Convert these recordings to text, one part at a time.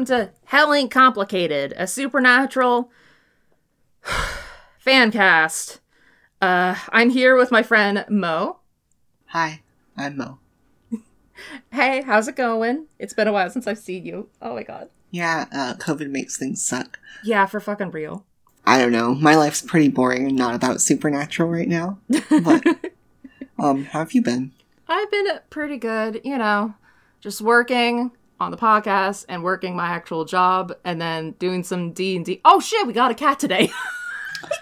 welcome to Hell Ain't Complicated, a supernatural fan cast. Uh, I'm here with my friend Mo. Hi, I'm Mo. Hey, how's it going? It's been a while since I've seen you. Oh my god. Yeah, uh, COVID makes things suck. Yeah, for fucking real. I don't know. My life's pretty boring and not about supernatural right now. But um, how have you been? I've been pretty good, you know, just working on the podcast and working my actual job and then doing some D&D. Oh shit, we got a cat today.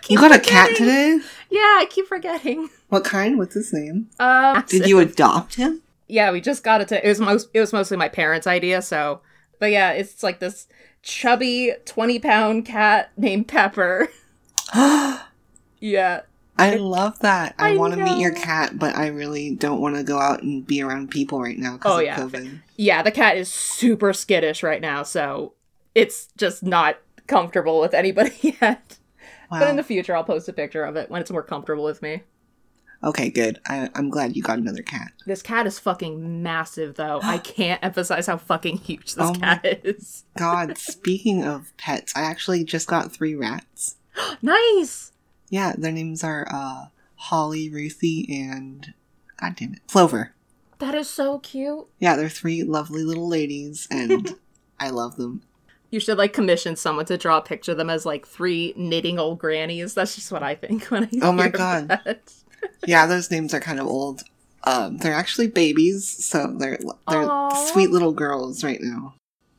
You got a cat today? yeah, I keep forgetting. What kind? What's his name? Um, Did you adopt him? yeah, we just got it to. It was most. It was mostly my parents' idea. So, but yeah, it's like this chubby twenty pound cat named Pepper. Yeah, I love that. I, I want to meet your cat, but I really don't want to go out and be around people right now because Oh, of yeah. COVID. Yeah. The cat is super skittish right now, so it's just not comfortable with anybody yet. Wow. But in the future, I'll post a picture of it when it's more comfortable with me. okay, good. I, I'm glad you got another cat. This cat is fucking massive, though. I can't emphasize how fucking huge this Oh cat is. God, speaking of pets, I actually just got three rats. nice. Yeah, their names are uh, Holly, Ruthie, and God damn it, Clover. That is so cute. Yeah, they're three lovely little ladies, and I love them. You should like commission someone to draw a picture of them as like three knitting old grannies. That's just what I think when I see that. Oh my God. that. Yeah, those names are kind of old. Um, they're actually babies, so they're they're Aw. sweet little girls right now.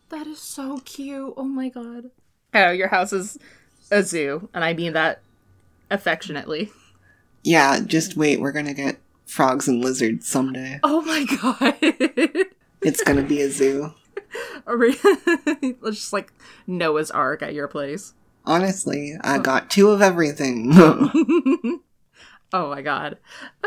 That is so cute. Oh my god. Oh, your house is a zoo, and I mean that affectionately. Yeah, just wait, we're gonna get frogs and lizards someday. Oh my god. It's gonna be a zoo. Are we- It's just like Noah's Ark at your place. Honestly, I oh. got two of everything. oh my god.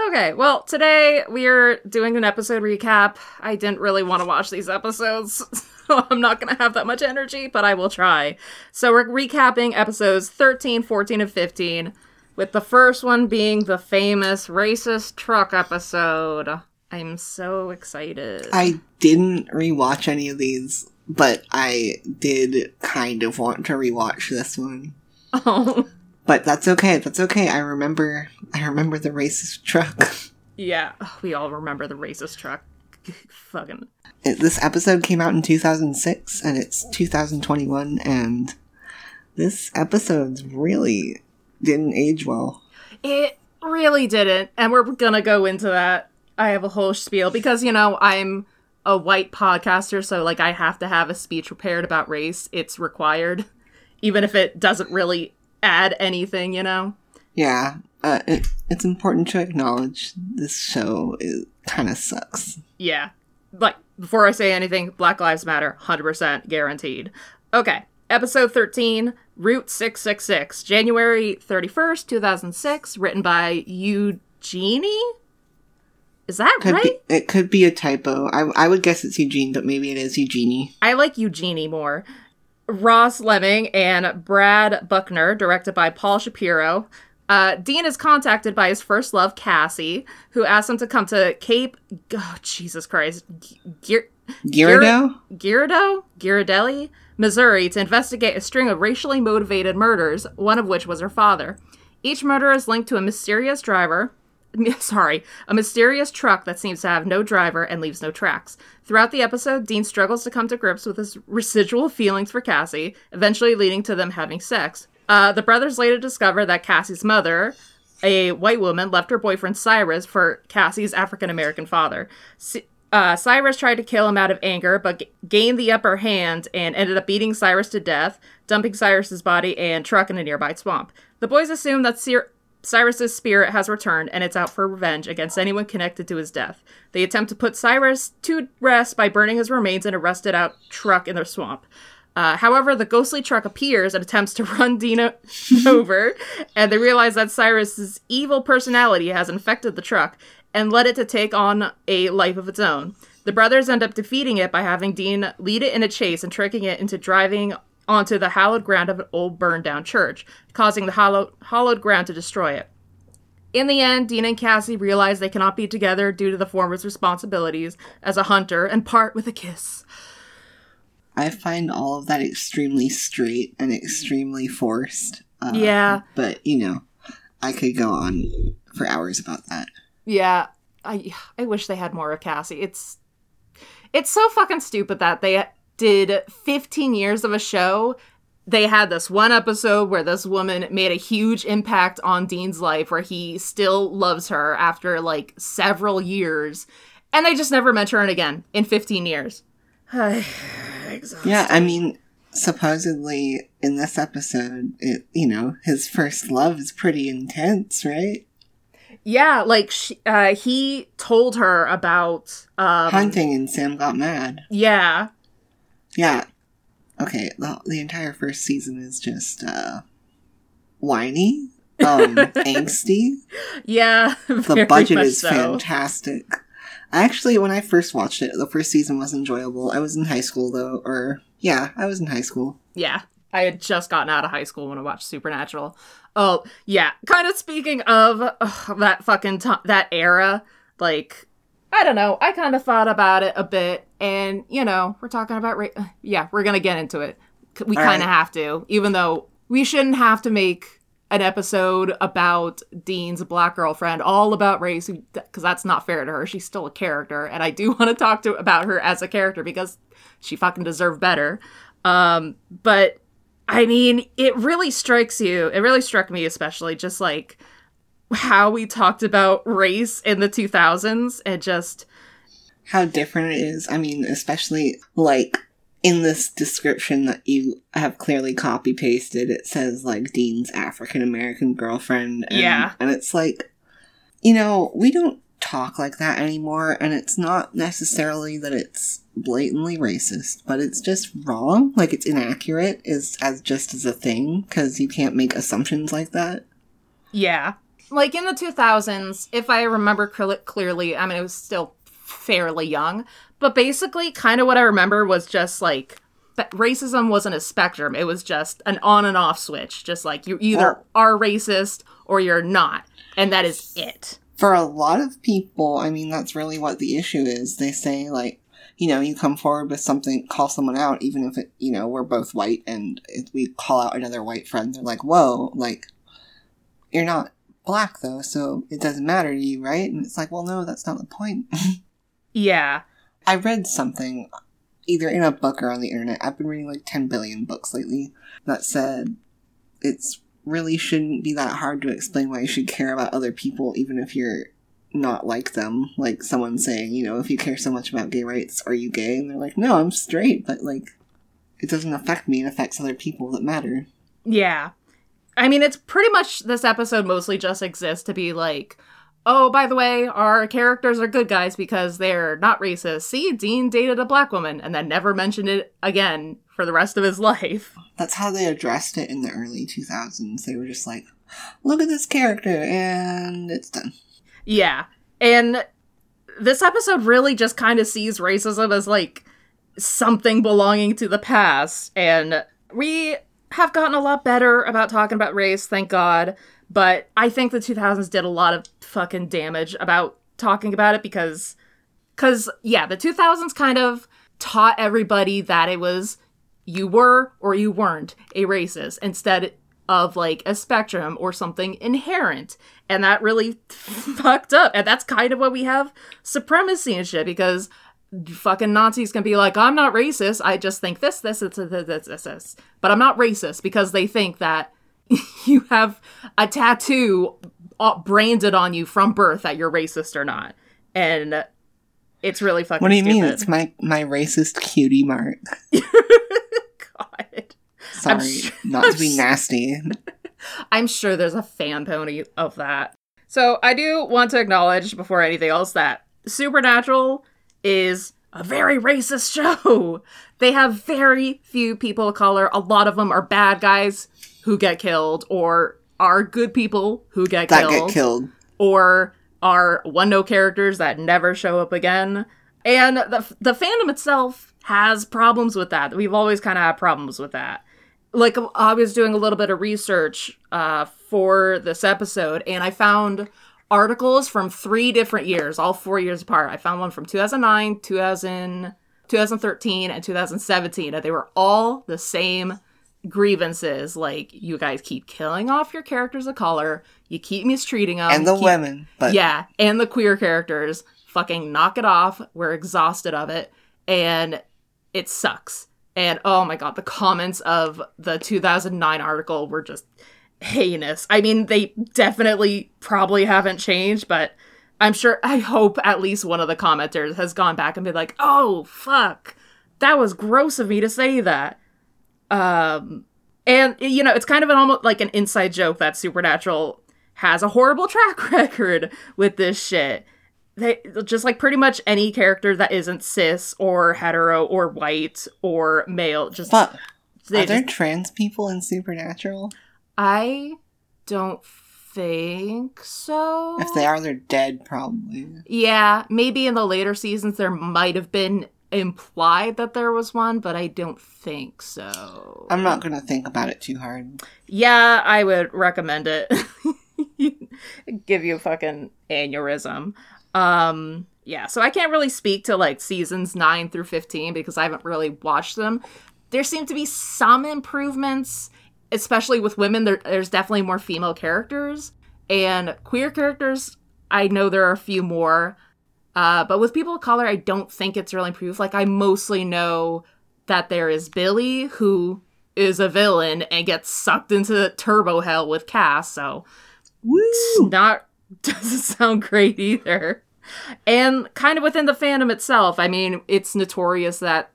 Okay, well, today we're doing an episode recap. I didn't really want to watch these episodes, so I'm not going to have that much energy, but I will try. So we're recapping episodes 13, 14, and 15, with the first one being the famous racist truck episode. I'm so excited. I didn't rewatch any of these, but I did kind of want to rewatch this one. oh, But that's okay. That's okay. I remember. I remember the racist truck. yeah, we all remember the racist truck. Fucking It- this episode came out in 2006, and it's 2021, and this episode's really didn't age well. It really didn't. And we're going to go into that. I have a whole spiel because, you know, I'm a white podcaster, so like I have to have a speech prepared about race. It's required, even if it doesn't really add anything, you know? Yeah, uh, it, it's important to acknowledge this show is kind of sucks. Yeah. Like, before I say anything, Black Lives Matter, 100% guaranteed. Okay. Episode 13, Route 666, January 31st, 2006, written by Eugenie? Is that Could right? be, it could be a typo. I, I would guess it's Eugene, but maybe it is Eugenie. I like Eugenie more. Ross Leming and Brad Buckner, directed by Paul Shapiro. Uh, Dean is contacted by his first love, Cassie, who asks him to come to Cape. Oh, Jesus Christ. Gear. Girardeau, Ghirardelli, Missouri, to investigate a string of racially motivated murders, one of which was her father. Each murder is linked to a mysterious driver. Sorry, a mysterious truck that seems to have no driver and leaves no tracks. Throughout the episode, Dean struggles to come to grips with his residual feelings for Cassie, eventually leading to them having sex. Uh, the brothers later discover that Cassie's mother, a white woman, left her boyfriend Cyrus for Cassie's African American father. C- uh, Cyrus tried to kill him out of anger, but g- gained the upper hand and ended up beating Cyrus to death, dumping Cyrus's body and truck in a nearby swamp. The boys assume that Cyr- Cyrus's spirit has returned and it's out for revenge against anyone connected to his death. They attempt to put Cyrus to rest by burning his remains in a rusted out truck in the swamp. Uh, however, the ghostly truck appears and attempts to run Dina over, and they realize that Cyrus's evil personality has infected the truck and led it to take on a life of its own. The brothers end up defeating it by having Dean lead it in a chase and tricking it into driving onto the hallowed ground of an old burned down church, causing the hollow- hollowed ground to destroy it. In the end, Dean and Cassie realize they cannot be together due to the former's responsibilities as a hunter and part with a kiss. I find all of that extremely straight and extremely forced. Uh, Yeah. But, you know, I could go on for hours about that. Yeah, I I wish they had more of Cassie. It's it's so fucking stupid that they did 15 years of a show. They had this one episode where this woman made a huge impact on Dean's life where he still loves her after like several years and they just never mention her again in 15 years. Yeah, I mean, supposedly in this episode, it, you know, his first love is pretty intense, right? Yeah, like she, uh, he told her about um Hunting and Sam got mad. yeah, Yeah. Okay, the, the entire first season is just uh whiny, um angsty. yeah. The budget is so. fantastic. Actually, when I first watched it, the first season was enjoyable. I was in high school though, or yeah, I was in high school. Yeah. I had just gotten out of high school when I watched Supernatural. Oh, yeah. Kind of speaking of ugh, that fucking t- that era, like I don't know. I kind of thought about it a bit and, you know, we're talking about ra- yeah, we're going to get into it. We kind of right. have to, even though we shouldn't have to make an episode about Dean's black girlfriend all about race because that's not fair to her. She's still a character and I do want to talk to about her as a character because she fucking deserved better. Um, but I mean, it really strikes you. It really struck me, especially just like how we talked about race in the 2000s and just, How different it is. I mean, especially like in this description that you have clearly copy pasted, it says like Dean's African American girlfriend. And, Yeah. And it's like, you know, we don't talk like that anymore, and it's not necessarily that it's blatantly racist, but it's just wrong. Like it's inaccurate is as just as a thing because you can't make assumptions like that. yeah. Like in the 2000s, if I remember cl- clearly, I mean, it was still fairly young, but basically, kind of what I remember was just like, racism wasn't a spectrum. It was just an on and off switch. Just like you either are racist or you're not. And that is it. for a lot of people, I mean, that's really what the issue is. They say, like, you know, you come forward with something, call someone out, even if it, you know, we're both white, and if we call out another white friend, they're like, whoa, like, you're not black, though, so it doesn't matter to you, right? And it's like, well, no, that's not the point. Yeah. I read something, either in a book or on the internet, I've been reading like 10 billion books lately, that said it's really shouldn't be that hard to explain why you should care about other people, even if you're not like them. Like someone saying, you know, if you care so much about gay rights, are you gay? And they're like, no, I'm straight, but like, it doesn't affect me, it affects other people that matter. Yeah. I mean, it's pretty much this episode mostly just exists to be like, oh, by the way, our characters are good guys because they're not racist. See, Dean dated a black woman and then never mentioned it again for the rest of his life. That's how they addressed it in the early 2000s. They were just like, look at this character, and it's done. Yeah. And this episode really just kind of sees racism as like something belonging to the past. And we have gotten a lot better about talking about race, thank God. But I think the 2000s did a lot of fucking damage about talking about it because, because, yeah, the 2000s kind of taught everybody that it was you were or you weren't a racist instead of like a spectrum or something inherent. And that really fucked up. And that's kind of what we have supremacy and shit because fucking Nazis can be like, I'm not racist. I just think this, this, this, this, this, this. But I'm not racist because they think that you have a tattoo uh, branded on you from birth that you're racist or not. And it's really fucking What do you mean? It's my, my racist cutie mark. God. Sorry, sure- not to be nasty. I'm sure there's a fan pony of that. So I do want to acknowledge before anything else that Supernatural is a very racist show. They have very few people of color. A lot of them are bad guys who get killed or are good people who get That killed get killed. or are one note characters that never show up again. And the the fandom itself has problems with that. We've always kind of had problems with that. Like I was doing a little bit of research uh, for this episode, and I found articles from three different years, all four years apart. I found one from 2009, 2000, 2013 and 2017, and they were all the same grievances. Like, you guys keep killing off your characters of color, you keep mistreating them. and the keep- women, but yeah, and the queer characters. Fucking knock it off. We're exhausted of it. And it sucks. And oh my god, the comments of the 2009 article were just heinous. I mean, they definitely probably haven't changed, but I'm sure, I hope at least one of the commenters has gone back and been like, oh, fuck. That was gross of me to say that. Um, and, you know, it's kind of an almost like an inside joke that Supernatural has a horrible track record with this shit. They just like pretty much any character that isn't cis or hetero or white or male. Just but they are there just- trans people in Supernatural? I don't think so. If they are, they're dead probably. Yeah, maybe in the later seasons there might have been implied that there was one, but I don't think so. I'm not gonna think about it too hard. yeah, I would recommend it. Give you a fucking aneurysm. Um yeah, so I can't really speak to like seasons 9 through 15 because I haven't really watched them. There seem to be some improvements, especially with women. There, there's definitely more female characters and queer characters. I know there are a few more, uh, but with people of color, I don't think it's really proof. Like I mostly know that there is Billie, who is a villain and gets sucked into turbo hell with Cass. So Woo! not doesn't sound great either. And kind of within the fandom itself, I mean, it's notorious that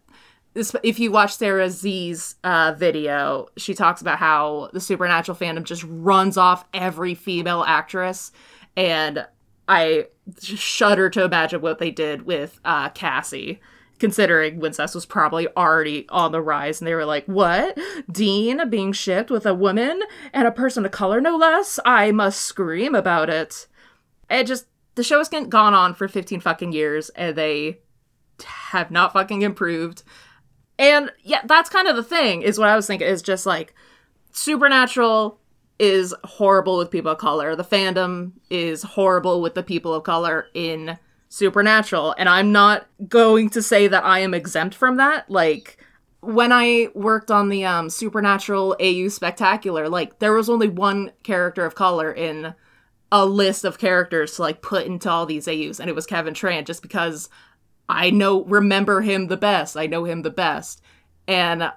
this, if you watch Sarah Z's uh, video, she talks about how the supernatural fandom just runs off every female actress, and I shudder to imagine what they did with uh, Cassie. Considering Wincest was probably already on the rise, and they were like, "What? Dean being shipped with a woman and a person of color, no less? I must scream about it." It just the show has gone on for 15 fucking years, and they have not fucking improved. And yeah, that's kind of the thing, is what I was thinking, is just like Supernatural is horrible with people of color. The fandom is horrible with the people of color in Supernatural. And I'm not going to say that I am exempt from that. Like, when I worked on the um, Supernatural AU Spectacular, like, there was only one character of color in a list of characters to like put into all these AUs, and it was Kevin Tran, just because I know remember him the best. I know him the best. And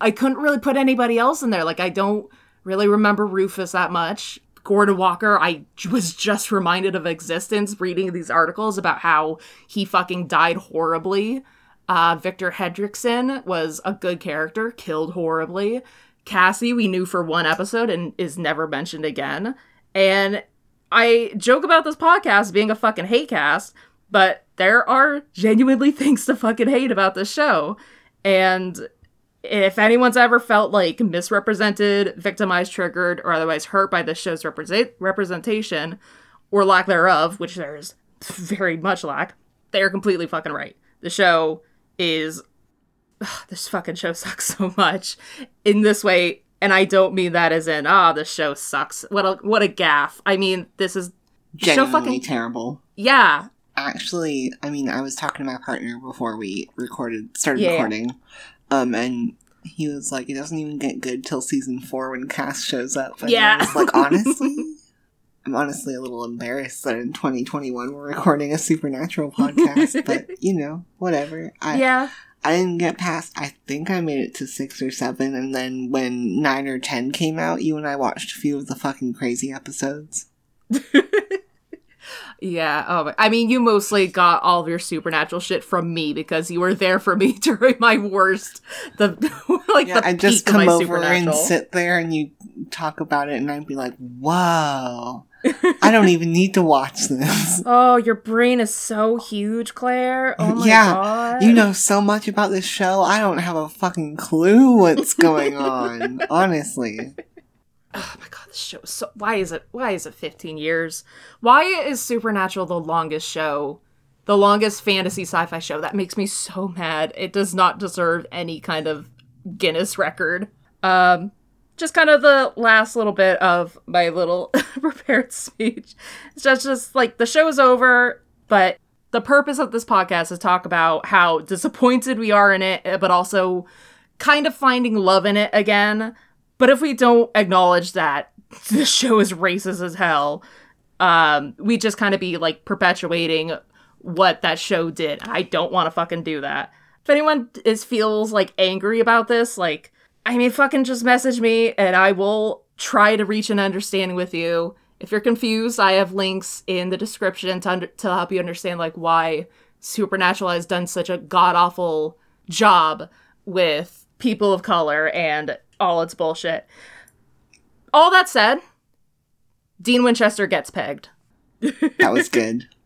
I couldn't really put anybody else in there. Like I don't really remember Rufus that much. Gordon Walker, I was just reminded of existence reading these articles about how he fucking died horribly. Uh, Victor Henriksen was a good character, killed horribly. Cassie, we knew for one episode and is never mentioned again. And I joke about this podcast being a fucking hate cast, but there are genuinely things to fucking hate about this show. And if anyone's ever felt like misrepresented, victimized, triggered, or otherwise hurt by this show's represent- representation or lack thereof, which there's very much lack, they're completely fucking right. The show is. Ugh, this fucking show sucks so much in this way, and I don't mean that as in ah, the show sucks. What a what a gaff. I mean, this is Genuinely fucking terrible. yeah, Actually, I mean, I was talking to my partner before we recorded, started Yeah. recording, um, and he was like, "It doesn't even get good till season four when Cass shows up." And Yeah. I was like, honestly, I'm honestly a little embarrassed that in 2021 we're recording a supernatural podcast, but you know, whatever. I yeah. I didn't get past. I think I made it to six or seven, and then when nine or ten came out, you and I watched a few of the fucking crazy episodes. Yeah. Oh, my- I mean, you mostly got all of your supernatural shit from me because you were there for me during my worst, the like Yeah, the I just come over and sit there, and you talk about it, and I'd be like, "Whoa, I don't even need to watch this." Oh, your brain is so huge, Claire. Oh my Yeah, god. You know so much about this show. I don't have a fucking clue what's going on. honestly, Oh my god, this show is so why is it why is it 15 years? Why is Supernatural the longest show? The longest fantasy sci-fi show? That makes me so mad. It does not deserve any kind of Guinness record. Um just kind of the last little bit of my little prepared speech. It's just just like the show's over, but the purpose of this podcast is talk about how disappointed we are in it, but also kind of finding love in it again. But if we don't acknowledge that the show is racist as hell, um, we just kind of be like perpetuating what that show did. I don't want to fucking do that. If anyone is feels like angry about this, like I mean, fucking just message me and I will try to reach an understanding with you. If you're confused, I have links in the description to under- to help you understand like why Supernatural has done such a god awful job with people of color and all its bullshit. All that said, Dean Winchester gets pegged. That was good.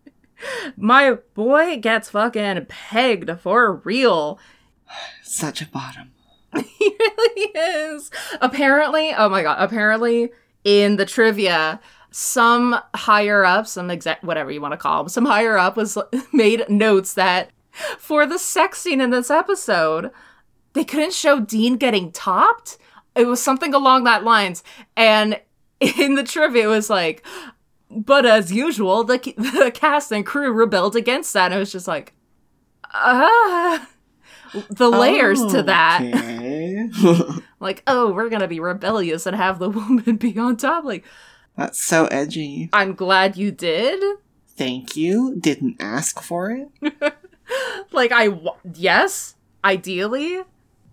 My boy gets fucking pegged for real. Such a bottom. he really is. Apparently, oh my god, apparently in the trivia, some higher up, some exact whatever you want to call them, some higher up was made notes that for the sex scene in this episode, they couldn't show Dean getting topped. It was something along that lines, and in the trivia, it was like, but as usual, the the cast and crew rebelled against that. And it was just like, ah, the layers to that. Okay. Like, oh, we're gonna be rebellious and have the woman be on top. Like, That's so edgy. I'm glad you did. Thank you. Didn't ask for it. Like, I w- yes, ideally,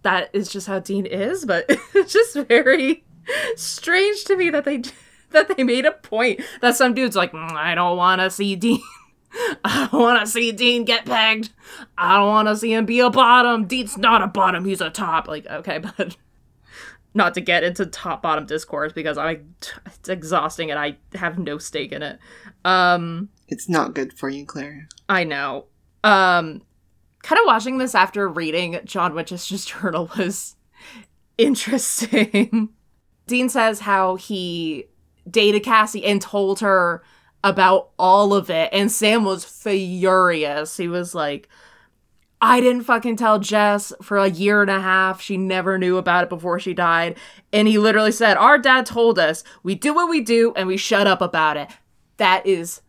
that is just how Dean is. But it's just very strange to me that they that they made a point that some dude's like, "Mm, I don't want to see Dean. I don't want to see Dean get pegged. I don't want to see him be a bottom. Dean's not a bottom. He's a top. Like, okay, but not to get into top bottom discourse because I it's exhausting and I have no stake in it. Um, It's not good for you, Claire. I know. Um, kind of watching this after reading John Winchester's journal was interesting. Dean says how he dated Cassie and told her about all of it, and Sam was furious. He was like, I didn't fucking tell Jess for a year and a half. She never knew about it before she died. And he literally said, Our dad told us we do what we do and we shut up about it. That is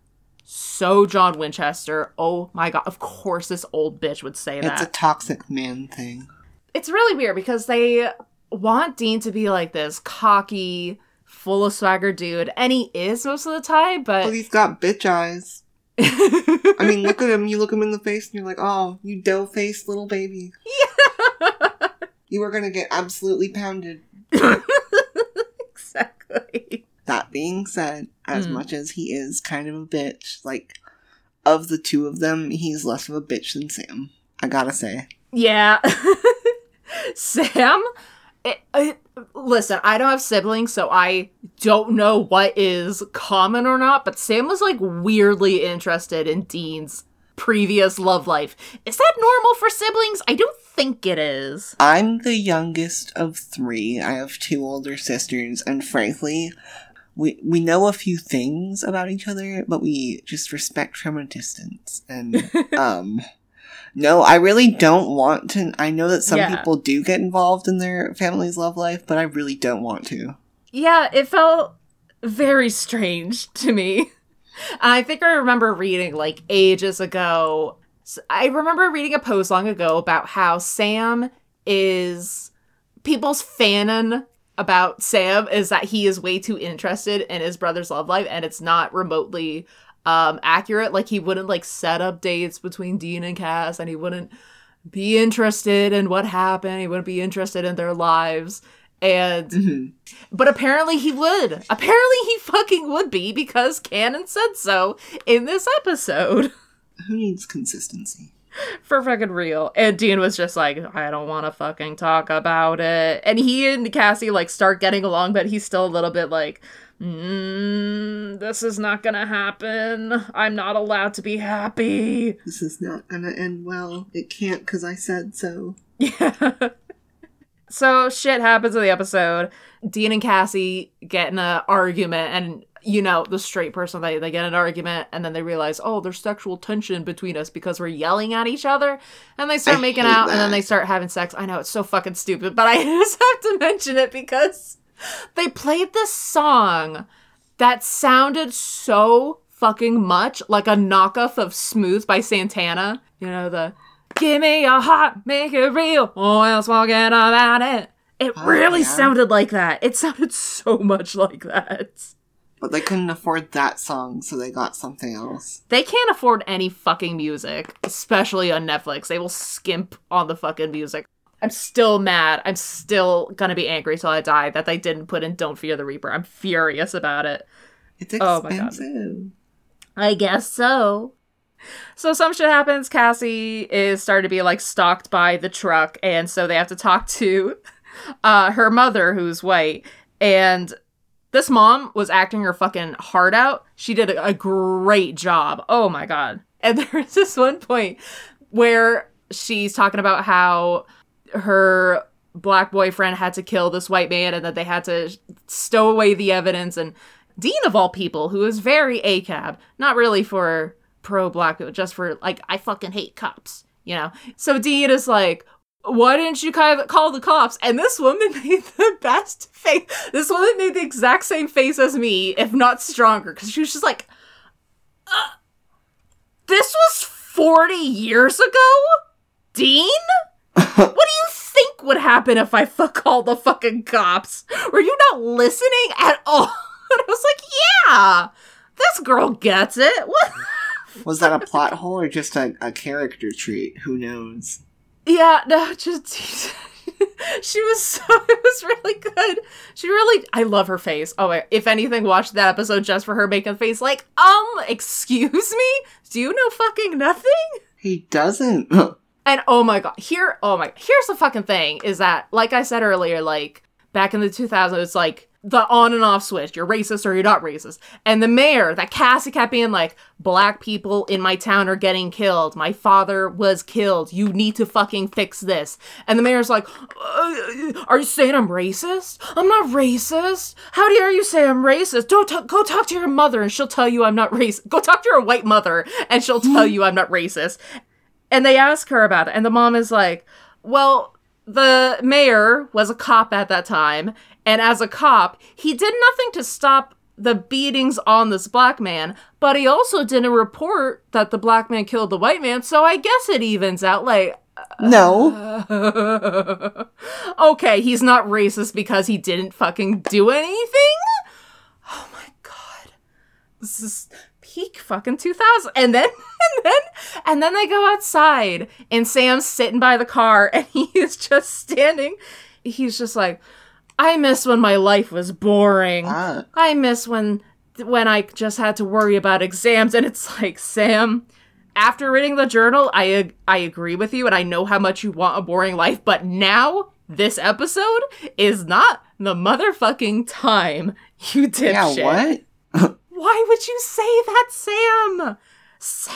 so John Winchester. Oh my god. Of course this old bitch would say that. It's a toxic man thing. it's really weird because they want Dean to be like this cocky, full of swagger dude, and he is most of the time, But but he's got bitch eyes. I mean, look at him. You look him in the face and you're like, oh, you dough faced little baby. Yeah. You are going to get absolutely pounded. exactly. That being said, as Mm. much as he is kind of a bitch, like, of the two of them, he's less of a bitch than Sam. I gotta say. Yeah. Sam, it, it, listen, I don't have siblings, so I don't know what is common or not, but Sam was like weirdly interested in Dean's previous love life. Is that normal for siblings? I don't think it is. I'm the youngest of three. I have two older sisters, and frankly, we we know a few things about each other, but we just respect from a distance. And um no, I really don't want to I know that some Yeah. people do get involved in their family's love life, but I really don't want to. Yeah, it felt very strange to me. I think I remember reading like ages ago. I remember reading a post long ago about how Sam is people's fanon about Sam is that he is way too interested in his brother's love life and it's not remotely um accurate. Like he wouldn't like set up dates between Dean and Cass and he wouldn't be interested in what happened. He wouldn't be interested in their lives. And Mhm. but apparently he would. Apparently he fucking would be because Canon said so in this episode. Who needs consistency? For fucking real. And Dean was just like, I don't want to fucking talk about it. And he and Cassie like start getting along, but he's still a little bit like, mm, this is not gonna happen. I'm not allowed to be happy. This is not gonna end well. It can't because I said so. Yeah. so shit happens in the episode. Dean and Cassie get in an argument, and you know the straight person they they get an argument, and then they realize, oh, there's sexual tension between us because we're yelling at each other, and they start I making out, and then they start having sex. I know it's so fucking stupid, but I just have to mention it because they played this song that sounded so fucking much like a knockoff of Smooth by Santana. You know, the Give me your heart, make it real, or else forget about it. It Oh, really yeah. sounded like that. It sounded so much like that. But they couldn't afford that song, so they got something else. They can't afford any fucking music, especially on Netflix. They will skimp on the fucking music. I'm still mad. I'm still gonna be angry till I die that they didn't put in Don't Fear the Reaper. I'm furious about it. It's Oh my God. expensive. I guess so. So some shit happens. Cassie is starting to be like stalked by the truck, and so they have to talk to uh, her mother, who's white. And this mom was acting her fucking heart out. She did a, great job. Oh my god! And there's this one point where she's talking about how her black boyfriend had to kill this white man, and that they had to stow away the evidence and Dean of all people, who is very ACAB, not really for pro black just for like, I fucking hate cops, you know? So Dean is like, why didn't you call the cops? And this woman made the best face. This woman made the exact same face as me, if not stronger, because she was just like, uh, this was 40 years ago? Dean? what do you think would happen if I fuck called the fucking cops? Were you not listening at all? And I was like, yeah, this girl gets it. What? Was that a plot hole or just a, a character trait? Who knows? Yeah, no, just she was so it was really good. She really I love her face. Oh my if anything, watch that episode just for her making a face like, um, excuse me? Do you know fucking nothing? He doesn't. And oh my god, here, oh my, here's the fucking thing is that, like I said earlier, like back in the 2000s, it's like the on and off switch. You're racist or you're not racist. And the mayor, that Cassie kept being like, black people in my town are getting killed. My father was killed. You need to fucking fix this. And the mayor's like, uh, are you saying I'm racist? I'm not racist. How dare you say I'm racist? Don't t- go talk to your mother and she'll tell you I'm not racist. Go talk to your white mother and she'll tell you I'm not racist and they ask her about it and the mom is like well the mayor was a cop at that time and as a cop he did nothing to stop the beatings on this black man but he also didn't report that the black man killed the white man so i guess it evens out like uh, no. okay he's not racist because he didn't fucking do anything oh my god this is peak fucking 2000 and then and then and then they go outside and sam's sitting by the car and he is just standing. He's just like i miss when my life was boring. Ah, i miss when when i just had to worry about exams. And it's like sam after reading the journal i ag- i agree with you and i know how much you want a boring life but now this episode is not the motherfucking time you did yeah, shit. what? Why would you say that, Sam? Sam!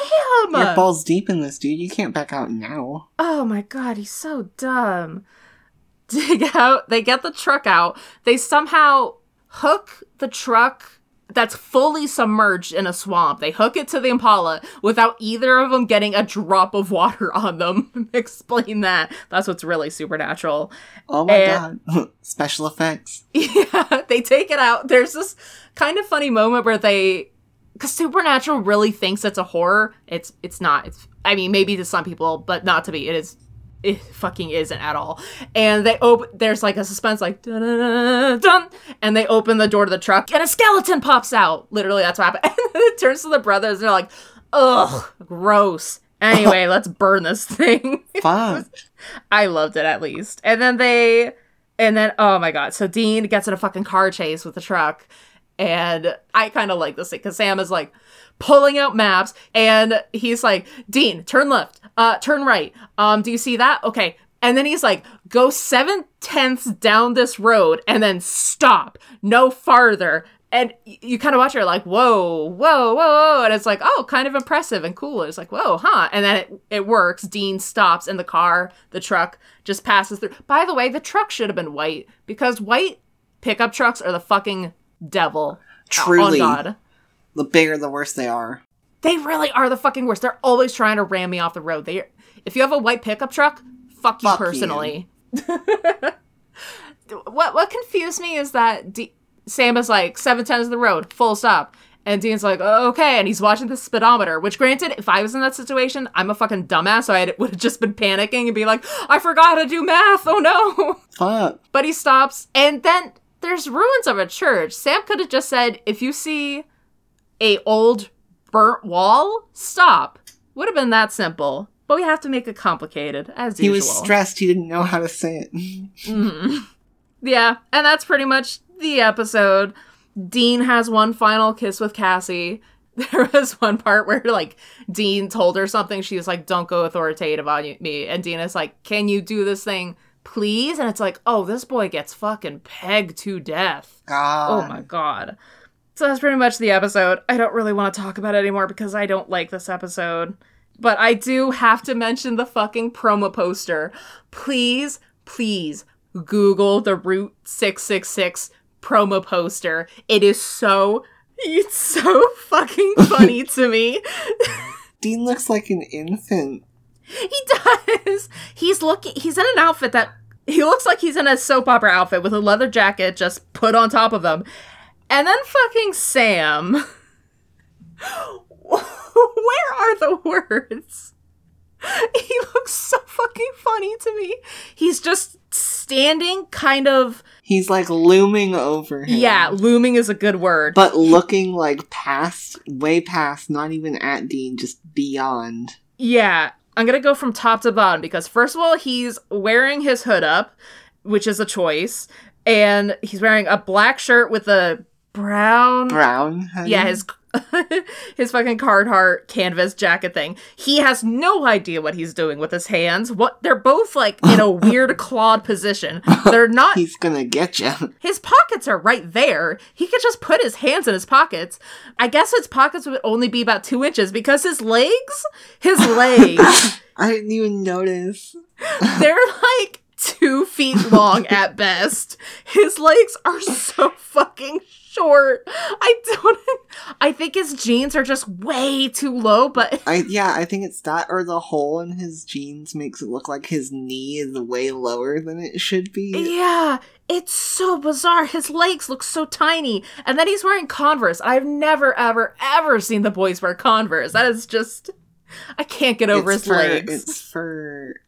You're balls deep in this, dude. You can't back out now. oh my god, he's so dumb. Dig out, they get the truck out. They somehow hook the truck that's fully submerged in a swamp. They hook it to the Impala without either of them getting a drop of water on them. Explain that. That's what's really supernatural. Oh my And- god. Special effects. Yeah, they take it out. There's this kind of funny moment where they because supernatural really thinks it's a horror. It's it's not. It's I mean maybe to some people, but not to me. It is it fucking isn't at all. And they open there's like a suspense like dun, dun, dun, and they open the door to the truck and a skeleton pops out. Literally that's what happened. And then it turns to the brothers and they're like, ugh, gross. Anyway, let's burn this thing. Fuck. I loved it at least. And then they, and then oh my god, so Dean gets in a fucking car chase with the truck, and I kind of like this because Sam is like pulling out maps, and he's like, Dean, turn left, uh, turn right. Um, do you see that? Okay. And then he's like, go seven tenths down this road and then stop, no farther. And you kind of watch her like, whoa, whoa, whoa, whoa. And it's like, oh, kind of impressive and cool. And it's like, whoa, huh? And then it, it works. Dean stops and the car, the truck just passes through. By the way, the truck should have been white because white pickup trucks are the fucking devil. Truly. On God. The bigger, the worse they are. They really are the fucking worst. They're always trying to ram me off the road. They, if you have a white pickup truck, fuck you Fuck you. personally. what what confused me is that D- Sam is like seven tenths of the road, full stop, And Dean's like, oh, okay. And he's watching the speedometer, which granted, if I was in that situation, I'm a fucking dumbass. So I would have just been panicking and be like, I forgot to do math. Oh no. Fuck. But he stops. And then there's ruins of a church. Sam could have just said, if you see a old burnt wall, stop. Would have been that simple. But we have to make it complicated, as He usual. was stressed. He didn't know how to say it. Mhm. Yeah, and that's pretty much the episode. Dean has one final kiss with Cassie. There was one part where like Dean told her something. She was like, "Don't go authoritative on me," and Dean is like, "Can you do this thing, please?" And it's like, "Oh, this boy gets fucking pegged to death." God. Oh my god. So that's pretty much the episode. I don't really want to talk about it anymore because I don't like this episode. But I do have to mention the fucking promo poster. Please, please Google the Route 666 promo poster. It is so it's so fucking funny to me. Dean looks like an infant. He does. He's looking he's in an outfit that he looks like he's in a soap opera outfit with a leather jacket just put on top of him. And then fucking Sam. Where are the words? He looks so fucking funny to me. He's just standing kind of He's like looming over him. yeah, looming is a good word. But looking like past, way past, not even at Dean, just beyond. Yeah, I'm gonna go from top to bottom because first of all, he's wearing his hood up, which is a choice, and he's wearing a black shirt with a brown. Brown. honey? yeah, his his fucking card Carhartt canvas jacket thing. He has no idea what he's doing with his hands. What they're both like in a weird clawed position. They're not He's gonna get you. his pockets are right there. He could just put his hands in his pockets. I guess his pockets would only be about two inches because his legs, his legs, I didn't even notice. they're like two feet long at best. His legs are so fucking short. I don't. I think his jeans are just way too low, but I yeah, I think it's that or the hole in his jeans makes it look like his knee is way lower than it should be. yeah, it's so bizarre. His legs look so tiny, and then he's wearing Converse. I've never, ever, ever seen the boys wear Converse. That is just. I can't get over it's his for, legs. It's for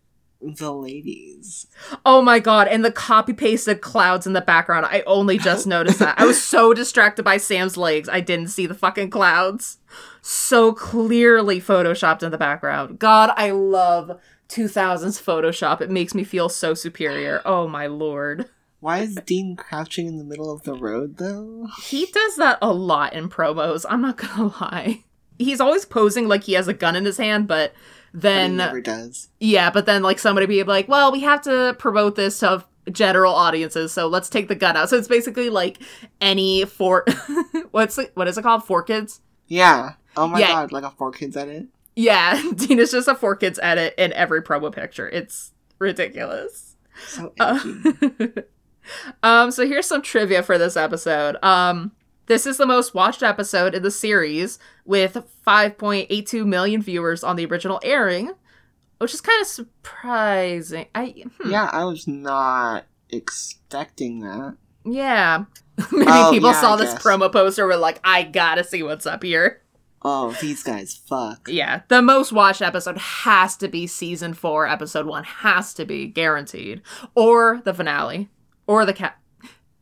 the ladies. Oh my god, and the copy pasted clouds in the background. I only just noticed that. I was so distracted by Sam's legs, I didn't see the fucking clouds. So clearly photoshopped in the background. God, I love 2000s Photoshop. It makes me feel so superior. Oh my lord. Why is Dean crouching in the middle of the road though? He does that a lot in promos, I'm not gonna lie. He's always posing like he has a gun in his hand, but then never does. Yeah, but then like somebody be like, well, we have to promote this to general audiences, so let's take the gun out. So it's basically like any for what's it, what is it called? 4Kids? Yeah. Oh my Yeah. god, like a 4Kids edit. Yeah, Dina's just a 4Kids edit in every promo picture. It's ridiculous. So Uh, um, so here's some trivia for this episode. Um, this is the most watched episode in the series with 5.82 million viewers on the original airing, which is kind of surprising. I hmm. yeah, I was not expecting that. Yeah. Maybe Oh, people yeah, saw I this guess. promo poster were like, I gotta see what's up here. Oh, these guys fuck. Yeah. The most watched episode has to be season four, episode one. Has to be guaranteed. Or the finale. Or the cat.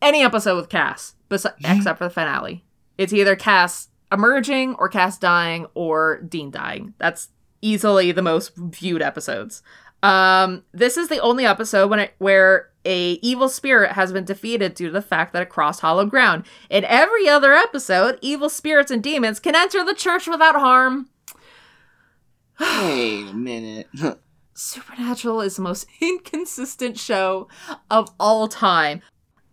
Any episode with Cass, bes- except for the finale. It's either Cass emerging or Cass dying or Dean dying. That's easily the most viewed episodes. Um, this is the only episode when it, where a evil spirit has been defeated due to the fact that it crossed hollow ground. In every other episode, evil spirits and demons can enter the church without harm. Wait a minute. Supernatural is the most inconsistent show of all time.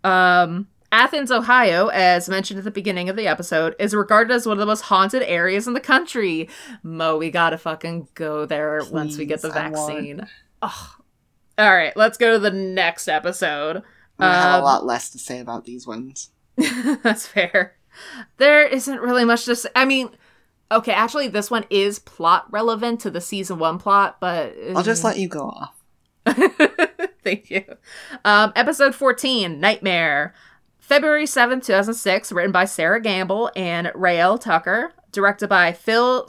Um, Athens, Ohio, as mentioned at the beginning of the episode, is regarded as one of the most haunted areas in the country. Mo, we gotta fucking go there once we get the Please, vaccine. Ugh. All right, let's go to the next episode. I have Um, a lot less to say about these ones. That's fair. There isn't really much to say. I mean, okay, actually, this one is plot relevant to the season one plot, but I'll just let you go off. Thank you. Um, episode 14, Nightmare. February 7th, 2006, written by Sera Gamble and Raelle Tucker, directed by Phil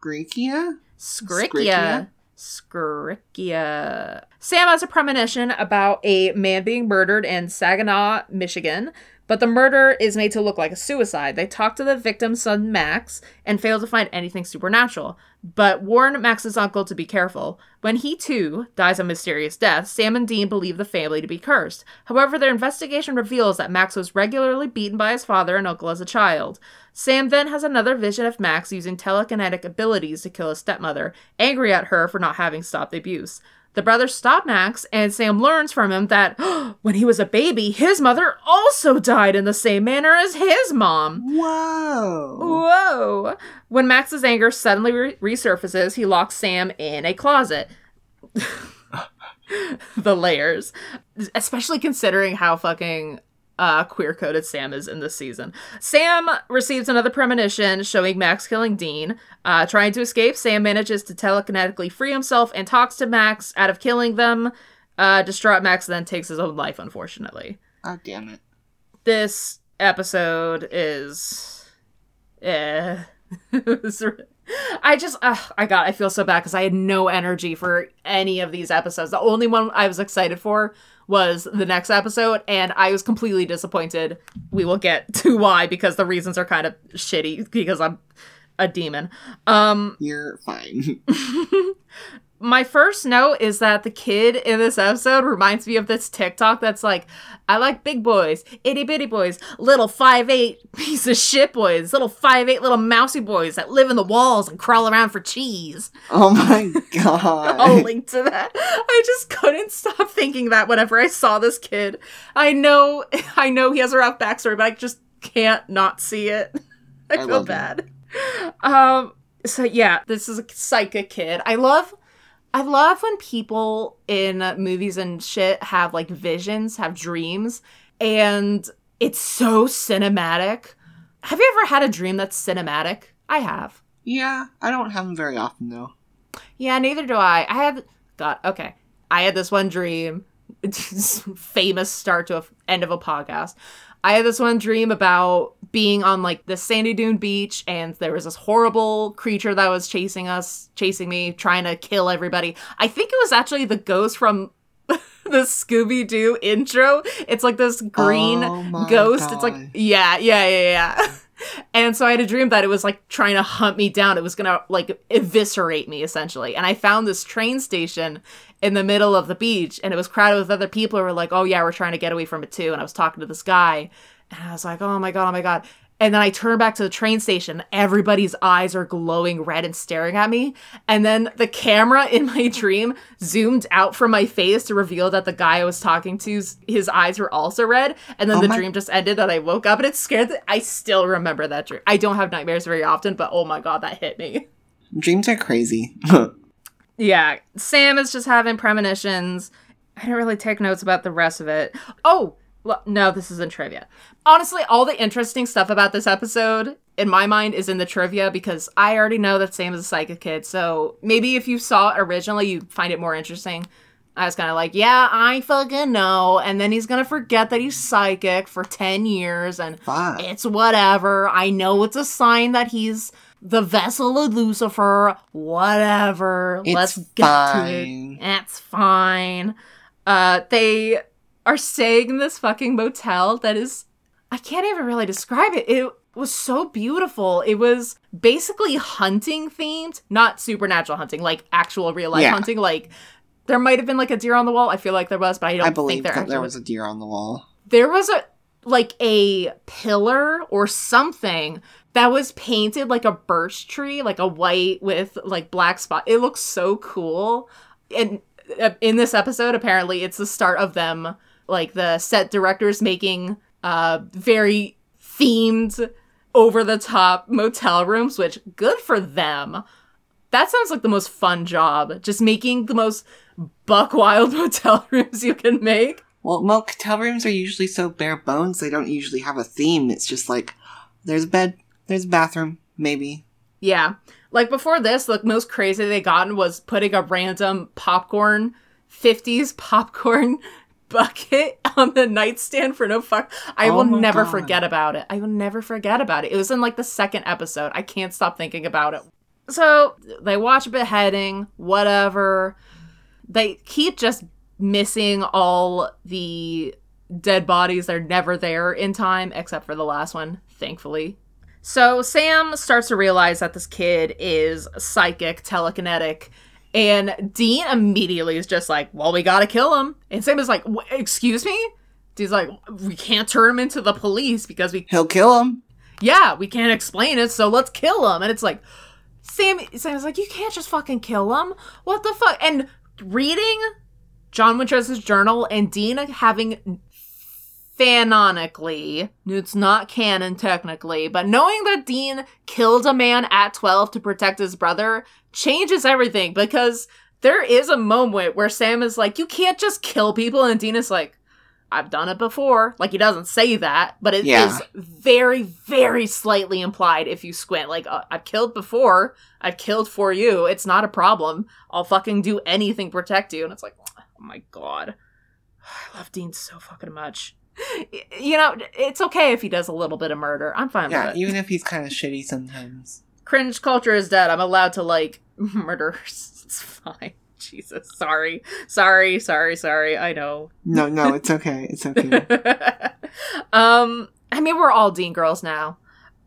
Greekia? Sgriccia. Sgriccia. Sam has a premonition about a man being murdered in Saginaw, Michigan, but the murder is made to look like a suicide. They talk to the victim's son, Max, and fail to find anything supernatural, but warn Max's uncle to be careful. When he, too, dies a mysterious death, Sam and Dean believe the family to be cursed. However, their investigation reveals that Max was regularly beaten by his father and uncle as a child. Sam then has another vision of Max using telekinetic abilities to kill his stepmother, angry at her for not having stopped the abuse. The brothers stop Max, and Sam learns from him that when he was a baby, his mother also died in the same manner as his mom. Whoa. Whoa! When Max's anger suddenly re- resurfaces, he locks Sam in a closet. the layers. Especially considering how fucking uh, queer coded Sam is in this season. Sam receives another premonition showing Max killing Dean. Uh, trying to escape, Sam manages to telekinetically free himself and talks to Max out of killing them. Uh, distraught Max then takes his own life, unfortunately. Oh, damn it. This episode is. Eh. I just, ugh, I got, I feel so bad because I had no energy for any of these episodes. The only one I was excited for was the next episode, and I was completely disappointed. We will get to why because the reasons are kind of shitty because I'm a demon. Um, You're fine. my first note is that the kid in this episode reminds me of this TikTok that's like, I like big boys, itty bitty boys, little five eight piece of shit boys, little five eight little mousy boys that live in the walls and crawl around for cheese. oh my god. I'll link to that. I just couldn't stop thinking that whenever I saw this kid. I know, I know he has a rough backstory, but I just can't not see it. I, I feel bad. Um. So yeah, this is a psychic kid. I love. I love when people in movies and shit have like visions, have dreams, and it's so cinematic. Have you ever had a dream that's cinematic? I have. Yeah, I don't have them very often though. Yeah, neither do I. I had God. Okay, I had this one dream. famous start to a end of a podcast. I had this one dream about being on like the sandy dune beach, and there was this horrible creature that was chasing us, chasing me, trying to kill everybody. I think it was actually the ghost from the Scooby Doo intro. It's like this green Oh ghost. It's like yeah, yeah, yeah, yeah. And so I had a dream that it was like trying to hunt me down. It was gonna like eviscerate me essentially. And I found this train station in the middle of the beach and it was crowded with other people who were like, oh yeah, we're trying to get away from it too. And I was talking to this guy and I was like, oh my God, oh my God. And then I turn back to the train station. Everybody's eyes are glowing red and staring at me. And then the camera in my dream zoomed out from my face to reveal that the guy I was talking to, his eyes were also red. And then Oh the my- dream just ended and I woke up and it scared that I still remember that dream. I don't have nightmares very often, but oh my god, that hit me. Dreams are crazy. Yeah, Sam is just having premonitions. I didn't really take notes about the rest of it. Oh, well, no, this isn't trivia. Honestly, all the interesting stuff about this episode, in my mind, is in the trivia because I already know that Sam is a psychic kid. So maybe if you saw it originally, you'd find it more interesting. I was kind of like, yeah, I fucking know. And then he's going to forget that he's psychic for 10 years and Fuck. it's whatever. I know it's a sign that he's the vessel of Lucifer. Whatever. It's Let's get to it. fine. That's fine. Uh, they are staying in this fucking motel that is. I can't even really describe it. It was so beautiful. It was basically hunting themed, not supernatural hunting, like actual real life Yeah. hunting. Like there might have been like a deer on the wall. I feel like there was, but I don't I think believe there that there was a deer on the wall. there was a like a pillar or something that was painted like a birch tree, like a white with like black spot. It looks so cool. And uh, in this episode, apparently, it's the start of them, like the set directors making uh very themed, over the top motel rooms. Which good for them. That sounds like the most fun job. Just making the most buck wild motel rooms you can make. Well, motel rooms are usually so bare bones, they don't usually have a theme. It's just like, there's a bed, there's a bathroom, maybe. Yeah. Like before this, the most crazy they gotten was putting a random popcorn, 50s popcorn bucket on the nightstand for no fuck. I Oh will never God. forget about it. I will never forget about it. It was in like the second episode. I can't stop thinking about it. So they watch beheading, whatever. They keep just missing all the dead bodies. They're never there in time, except for the last one, thankfully. So Sam starts to realize that this kid is psychic, telekinetic, and Dean immediately is just like, "Well, we gotta kill him." And Sam is like, "Excuse me." He's like, "We can't turn him into the police because we, He'll kill him. yeah, we can't explain it, so let's kill him." And it's like, Sam, Sam's like, "You can't just fucking kill him. What the fuck?" And reading John Winchester's journal and Dean having fanonically, it's not canon technically, but knowing that Dean killed a man at 12 to protect his brother changes everything because there is a moment where Sam is like, You can't just kill people, and Dean is like, I've done it before. Like, he doesn't say that, but it is Yeah. very, very slightly implied if you squint. Like, uh, I've killed before, I've killed for you. It's not a problem. I'll fucking do anything to protect you. And it's like, oh my god. I love Dean so fucking much. You know, it's okay if he does a little bit of murder. I'm fine Yeah, with it. even if he's kind of shitty sometimes. Cringe culture is dead. I'm allowed to like murderers. It's fine. Jesus. Sorry. Sorry, sorry, sorry. I know. No, no, it's okay. It's okay. um, I mean, we're all Dean girls now.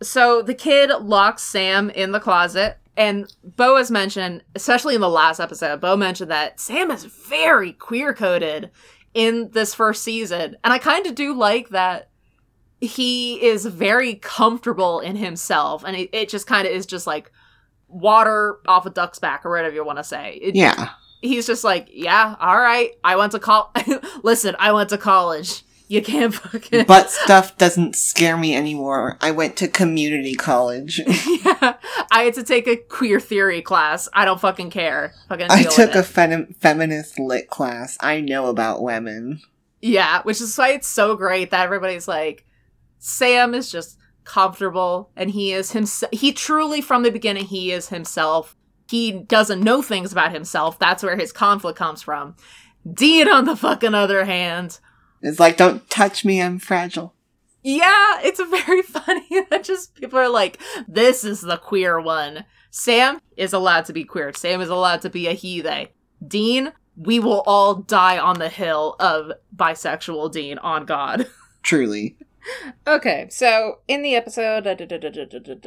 So the kid locks Sam in the closet, and Bo has mentioned, especially in the last episode, Bo mentioned that Sam is very queer coded in this first season. And I kind of do like that he is very comfortable in himself, and it, it just kind of is just like water off a duck's back, or whatever you want to say. It- yeah. he's just like, yeah, all right. I went to col. Listen, I went to college. You can't fucking. But stuff doesn't scare me anymore. I went to community college. yeah, I had to take a queer theory class. I don't fucking care. Fucking. I took a fem- feminist lit class. I know about women. yeah, which is why it's so great that everybody's like, Sam is just comfortable, and he is himself. He truly, from the beginning, he is himself. He doesn't know things about himself. That's where his conflict comes from. Dean, on the fucking other hand, it's like, don't touch me, I'm fragile. Yeah, it's very funny that just people are like, this is the queer one. Sam is allowed to be queer. Sam is allowed to be a he they. Dean, we will all die on the hill of bisexual Dean on God. Truly. okay, so in the episode, da, da,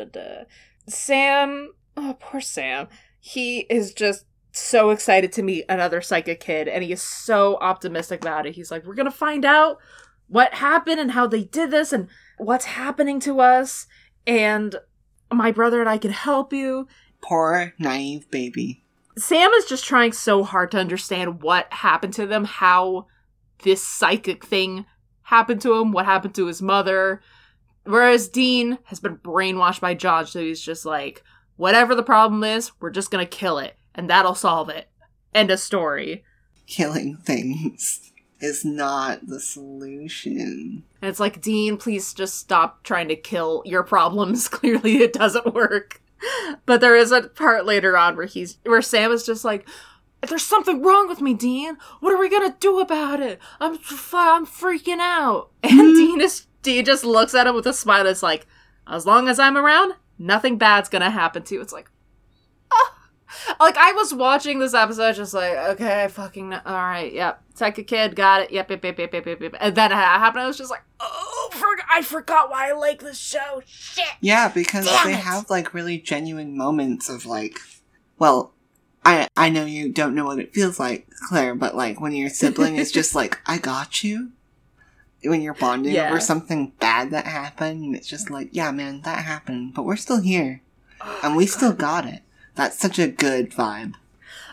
da, Sam, oh, poor Sam, he is just so excited to meet another psychic kid, and he is so optimistic about it. He's like, we're gonna find out what happened and how they did this and what's happening to us, and my brother and I can help you. Poor, naive baby. Sam is just trying so hard to understand what happened to them, how this psychic thing happened to him, what happened to his mother. Whereas Dean has been brainwashed by Josh, so he's just like, whatever the problem is, we're just gonna kill it, and that'll solve it. End of story. Killing things is not the solution. And it's like, Dean, please just stop trying to kill your problems. Clearly, it doesn't work. But there is a part later on where he's where Sam is just like, "There's something wrong with me, Dean. What are we gonna do about it? I'm I'm freaking out." And mm-hmm. Dean is Dean just looks at him with a smile. It's like, as long as I'm around, nothing bad's gonna happen to you. It's like. Like I was watching this episode, just like, okay, fucking, all right, yep, psychic kid, got it, yep, yep, yep, yep, yep, yep, yep. And then it happened. I was just like, oh, for- I forgot why I like this show. Shit. Yeah, because Damn they it. have like really genuine moments of like, well, I I know you don't know what it feels like, Claire, but like when your sibling is just like, I got you. When you're bonding Yeah. over something bad that happened, it's just like, yeah, man, that happened, but we're still here, and we still got it. That's such a good vibe,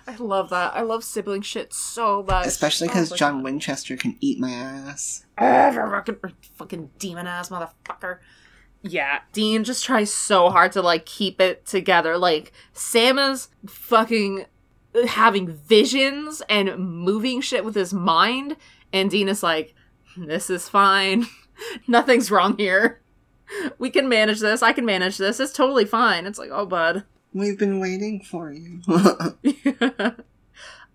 I love that. I love sibling shit so much. especially Oh because my John God. Winchester can eat my ass. Oh, fucking, er, fucking demon ass motherfucker. Yeah, Dean just tries so hard to like keep it together. Like Sam is fucking having visions and moving shit with his mind, and Dean is like, "This is fine. Nothing's wrong here. We can manage this. I can manage this. It's totally fine." It's like, "Oh, bud." We've been waiting for you.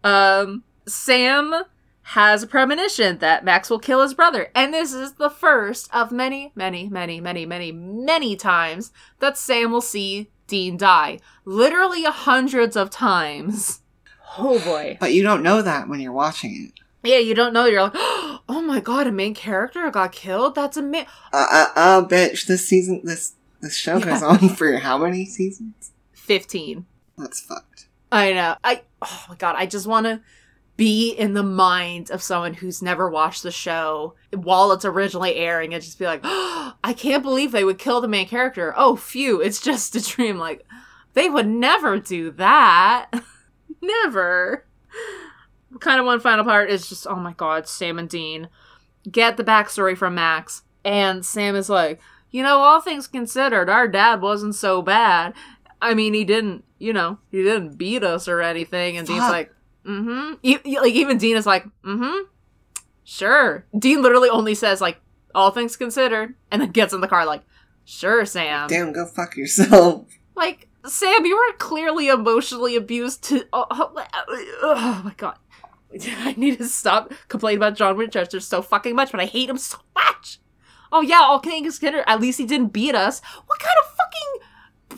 um, Sam has a premonition that Max will kill his brother. And this is the first of many, many, many, many, many, many times that Sam will see Dean die. Literally hundreds of times. Oh boy. But you don't know that when you're watching it. Yeah, you don't know. You're like, oh my god, a main character got killed? That's a amazing. Uh, uh, uh, bitch, this season, this, this show goes on for how many seasons? 15. That's fucked. I know. I, oh my god, I just want to be in the mind of someone who's never watched the show while it's originally airing and just be like, oh, I can't believe they would kill the main character. Oh, phew, it's just a dream. Like, they would never do that. never. Kind of one final part is just, oh my god, Sam and Dean get the backstory from Max. And Sam is like, you know, all things considered, our dad wasn't so bad. I mean, he didn't, you know, he didn't beat us or anything. And Dean's like, mm-hmm. E- like, even Dean is like, mm-hmm. Sure. Dean literally only says, like, all things considered, and then gets in the car like, sure, Sam. Damn, go fuck yourself. Like, Sam, you were clearly emotionally abused to. Oh, oh, oh my god. I need to stop complaining about John Winchester so fucking much, but I hate him so much. Oh yeah, all things considered, at least he didn't beat us. What kind of fucking,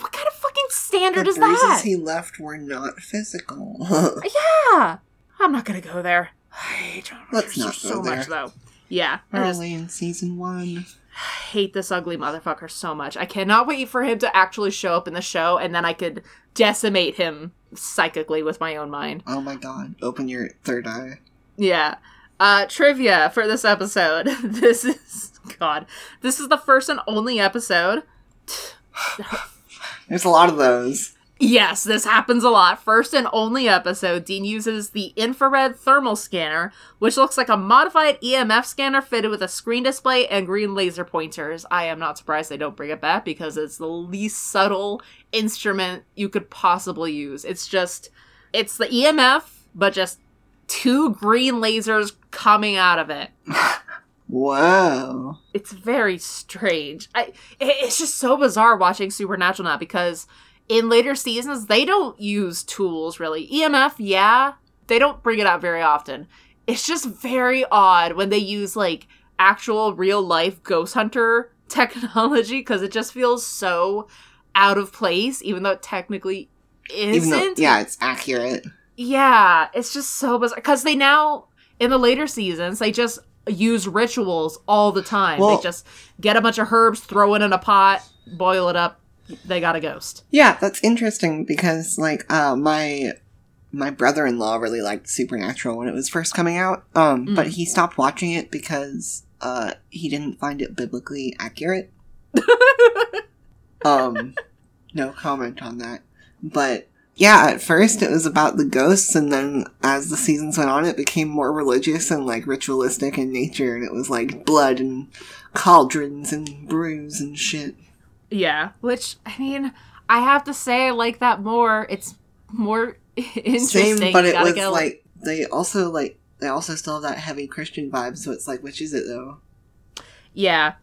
what kind of fucking standard the is that? he left were not physical. yeah, I'm not gonna go there. I hate John Let's not so go much there. though. Yeah, Early in season one. hate this ugly motherfucker so much. I cannot wait for him to actually show up in the show, and then I could decimate him psychically with my own mind. Oh my god. Open your third eye. Yeah. Uh, trivia for this episode. This is God. This is the first and only episode. There's a lot of those. Yes, this happens a lot. First and only episode, Dean uses the infrared thermal scanner, which looks like a modified EMF scanner fitted with a screen display and green laser pointers. I am not surprised they don't bring it back because it's the least subtle instrument you could possibly use. It's just, it's the EMF, but just two green lasers coming out of it. Whoa. it's very strange. I it's just so bizarre watching Supernatural now because in later seasons they don't use tools really. EMF, yeah, they don't bring it out very often. It's just very odd when they use like actual real life ghost hunter technology because it just feels so out of place even though it technically isn't. Though, yeah, it's accurate. Yeah, it's just so bizarre because they now in the later seasons they just use rituals all the time. Well- they just get a bunch of herbs, throw it in a pot, boil it up. They got a ghost. Yeah, that's interesting because like uh my my brother-in-law really liked Supernatural when it was first coming out. Um Mm. but he stopped watching it because uh he didn't find it biblically accurate. um no comment on that. But yeah, at first it was about the ghosts and then as the seasons went on it became more religious and like ritualistic in nature and it was like blood and cauldrons and brews and shit. yeah, which I mean, I have to say I like that more. It's more interesting. Same, but it was get a- like they also like they also still have that heavy Christian vibe. So it's like, which is it though? Yeah.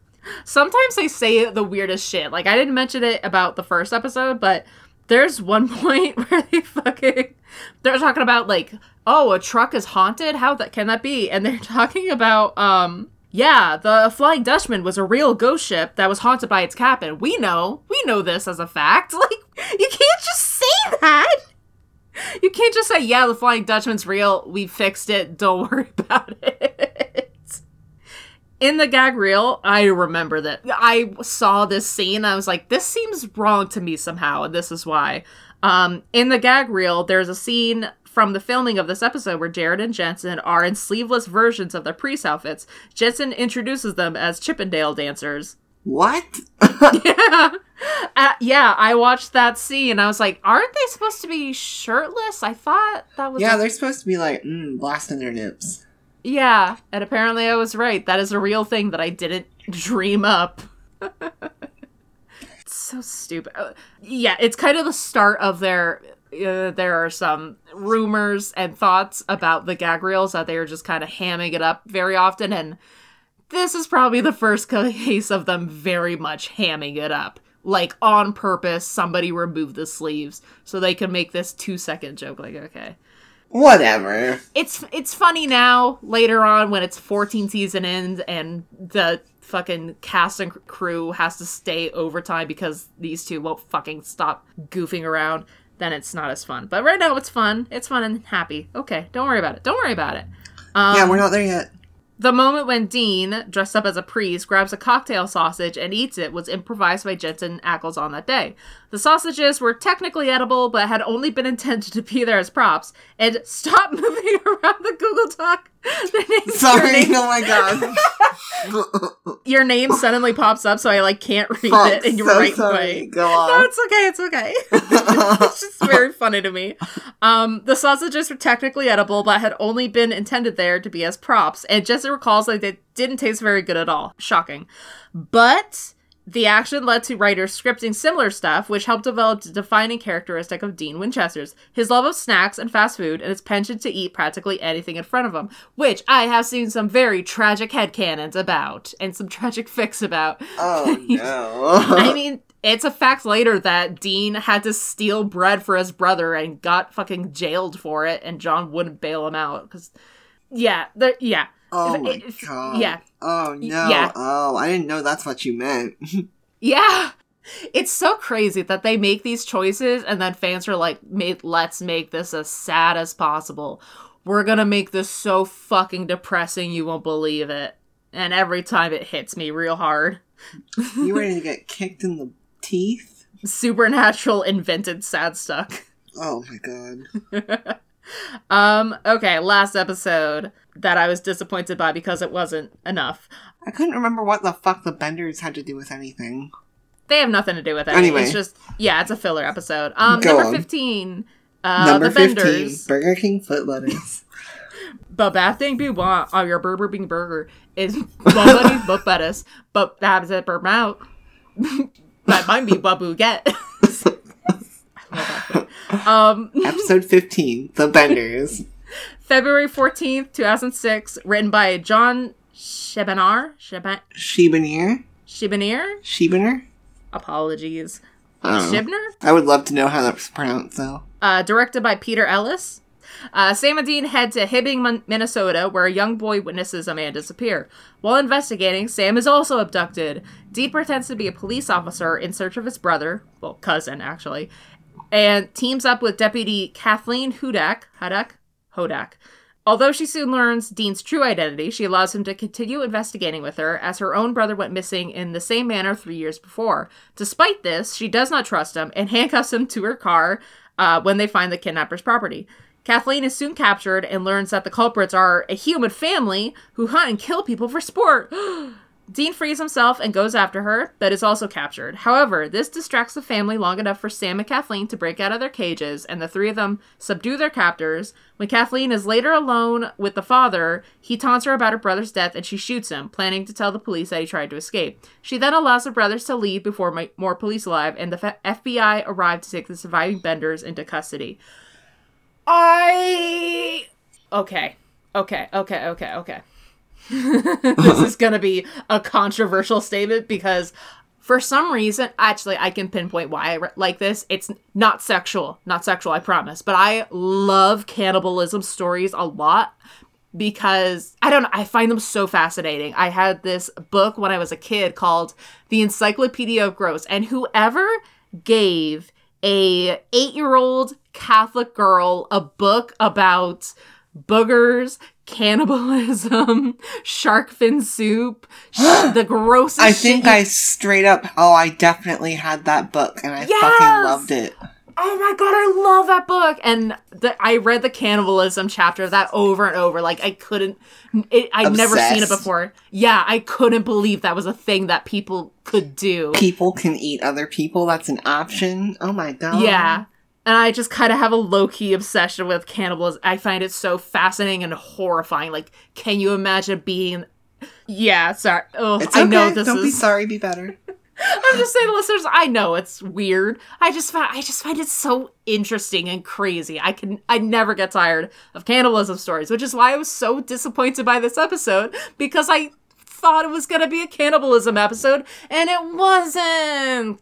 Sometimes they say the weirdest shit. Like I didn't mention it about the first episode, but there's one point where they fucking they're talking about like, oh, a truck is haunted. How that can that be? And they're talking about um yeah, the Flying Dutchman was a real ghost ship that was haunted by its captain. We know. We know this as a fact. Like you can't just say that. You can't just say, yeah, the Flying Dutchman's real. We fixed it. Don't worry about it. In the gag reel, I remember that. I saw this scene. I was like, this seems wrong to me somehow, and this is why. Um, in the gag reel, there's a scene from the filming of this episode where Jared and Jensen are in sleeveless versions of their priest outfits. Jensen introduces them as Chippendale dancers. What? yeah. Uh, yeah, I watched that scene. I was like, aren't they supposed to be shirtless? I thought that was. yeah, a- they're supposed to be like mm, blasting their nips. Yeah, and apparently I was right. That is a real thing that I didn't dream up. so stupid. Uh, yeah, it's kind of the start of their. Uh, there are some rumors and thoughts about the gag reels that they are just kind of hamming it up very often, and this is probably the first case of them very much hamming it up. Like on purpose, somebody removed the sleeves so they can make this two second joke. Like, okay. Whatever. it's it's funny now later on when it's 14 season ends and the fucking cast and crew has to stay overtime because these two won't fucking stop goofing around then it's not as fun. But right now it's fun. It's fun and happy. Okay don't worry about it. Don't worry about it. Um, yeah, we're not there yet. The moment when Dean, dressed up as a priest, grabs a cocktail sausage and eats it was improvised by Jensen Ackles on that day. The sausages were technically edible, but had only been intended to be there as props. And stop moving around the Google Doc. The name- Your Sorry. name, Oh my god. your name suddenly pops up, so I like can't read Fuck, it in your so right sorry. way. Go No, it's okay. It's okay. it's just very funny to me. Um, the sausages were technically edible, but had only been intended there to be as props. And Jesse recalls that they didn't taste very good at all. Shocking. But the action led to writers scripting similar stuff, which helped develop the defining characteristic of Dean Winchester's his love of snacks and fast food, and his penchant to eat practically anything in front of him, which I have seen some very tragic headcanons about and some tragic fics about. oh no. I mean, it's a fact later that Dean had to steal bread for his brother and got fucking jailed for it, and John wouldn't bail him out because, yeah, the, yeah, oh my god. yeah. Oh no. yeah. Oh, I didn't know that's what you meant. yeah. It's so crazy that they make these choices and then fans are like, let's make this as sad as possible. We're gonna make this so fucking depressing you won't believe it." And every time it hits me real hard. you ready to get kicked in the teeth? Supernatural invented sad stuck. Oh my god. Um, okay, last episode that I was disappointed by because it wasn't enough. I couldn't remember what the fuck the benders had to do with anything. They have nothing to do with it. Anyway. It's just yeah, it's a filler episode. Um Go number on. fifteen. Uh Number the 15, vendors. Burger King foot lettuce. But bad thing be want on your burger being burger is nobody but lettuce. But that is it burn out. that might be what we get. Um Episode 15, The Benders. February 14th, 2006, written by John Shebanar. Sheba- Shibanier? Shibanier? Shibiner? Apologies. I. Shibner? I would love to know how that's pronounced, though. uh, directed by Peter Ellis. Uh, Sam and Dean head to Hibbing, Minnesota, where a young boy witnesses a man disappear. While investigating, Sam is also abducted. Dean pretends to be a police officer in search of his brother, well, cousin, actually, and teams up with Deputy Kathleen Hudak, Hudak, Hodak. Although she soon learns Dean's true identity, she allows him to continue investigating with her, as her own brother went missing in the same manner three years before. Despite this, she does not trust him and handcuffs him to her car uh, when they find the kidnapper's property. Kathleen is soon captured and learns that the culprits are a human family who hunt and kill people for sport. Dean frees himself and goes after her, but is also captured. However, this distracts the family long enough for Sam and Kathleen to break out of their cages, and the three of them subdue their captors. When Kathleen is later alone with the father, he taunts her about her brother's death and she shoots him, planning to tell the police that he tried to escape. She then allows the brothers to leave before more police arrive, and the FBI arrive to take the surviving Benders into custody. I. Okay. Okay, okay, okay, okay. this is going to be a controversial statement because for some reason, actually, I can pinpoint why I re- like this. It's not sexual, not sexual, I promise, but I love cannibalism stories a lot because I don't know, I find them so fascinating. I had this book when I was a kid called The Encyclopedia of Gross, and whoever gave a 8-year-old Catholic girl a book about boogers, cannibalism, shark fin soup, sh- the grossest I think you- I straight up, oh, I definitely had that book and I Yes! fucking loved it. Oh my god, I love that book. And the, I read the cannibalism chapter of that over and over. Like I couldn't it, I'd never seen it before. Yeah, I couldn't believe that was a thing that people could do. People can eat other people, that's an option. Oh my god. Yeah. And I just kind of have a low key obsession with cannibalism. I find it so fascinating and horrifying. Like, can you imagine being. Yeah, sorry. Oh, It's I know this Don't be sorry, be better. I'm just saying, listeners. I know it's weird. I just find I just find it so interesting and crazy. I can I never get tired of cannibalism stories, which is why I was so disappointed by this episode because I thought it was gonna be a cannibalism episode and it wasn't.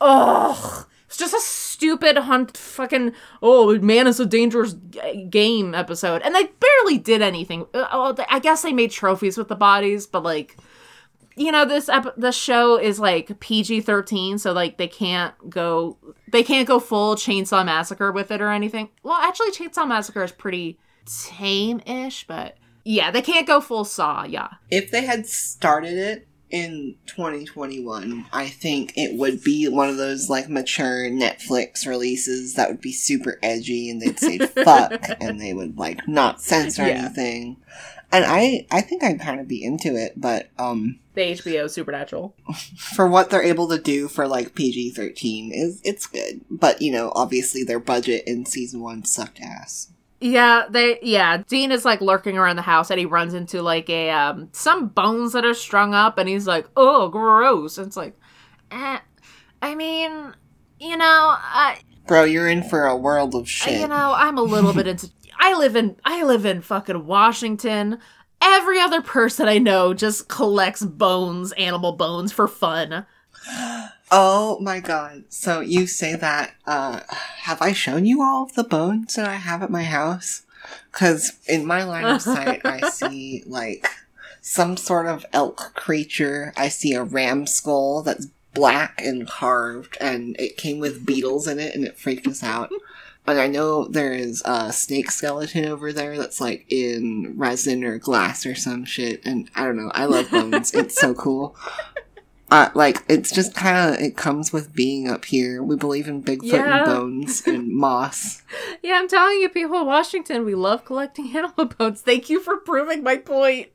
Ugh. It's just a stupid hunt fucking oh man is a dangerous g- game episode, and they barely did anything. Oh, I guess they made trophies with the bodies, but like you know this ep- the show is like PG-13 so like they can't go they can't go full Chainsaw Massacre with it or anything. Well, actually Chainsaw Massacre is pretty tame-ish, but yeah, they can't go full Saw, yeah. If they had started it in 2021, I think it would be one of those like mature Netflix releases that would be super edgy and they'd say fuck and they would like not censor Yeah. anything. And I I think I'd kind of be into it, but um The HBO Supernatural. for what they're able to do for like PG-13 is it's good. But, you know, obviously their budget in season 1 sucked ass. Yeah, they yeah, Dean is like lurking around the house and he runs into like a um some bones that are strung up and he's like, "Oh, gross." And it's like, eh, I mean, you know, I Bro, you're in for a world of shit. you know, I'm a little bit into I live in I live in fucking Washington. Every other person I know just collects bones, animal bones for fun. Oh my god. So you say that, uh, have I shown you all of the bones that I have at my house? Cause in my line of sight, I see like some sort of elk creature. I see a ram skull that's black and carved and it came with beetles in it and it freaked us out. And I know there is a snake skeleton over there that's like in resin or glass or some shit. And I don't know. I love bones. it's so cool. Uh, like it's just kind of it comes with being up here. We believe in Bigfoot Yeah. and bones and moss. Yeah, I'm telling you, people in Washington, we love collecting animal bones. Thank you for proving my point.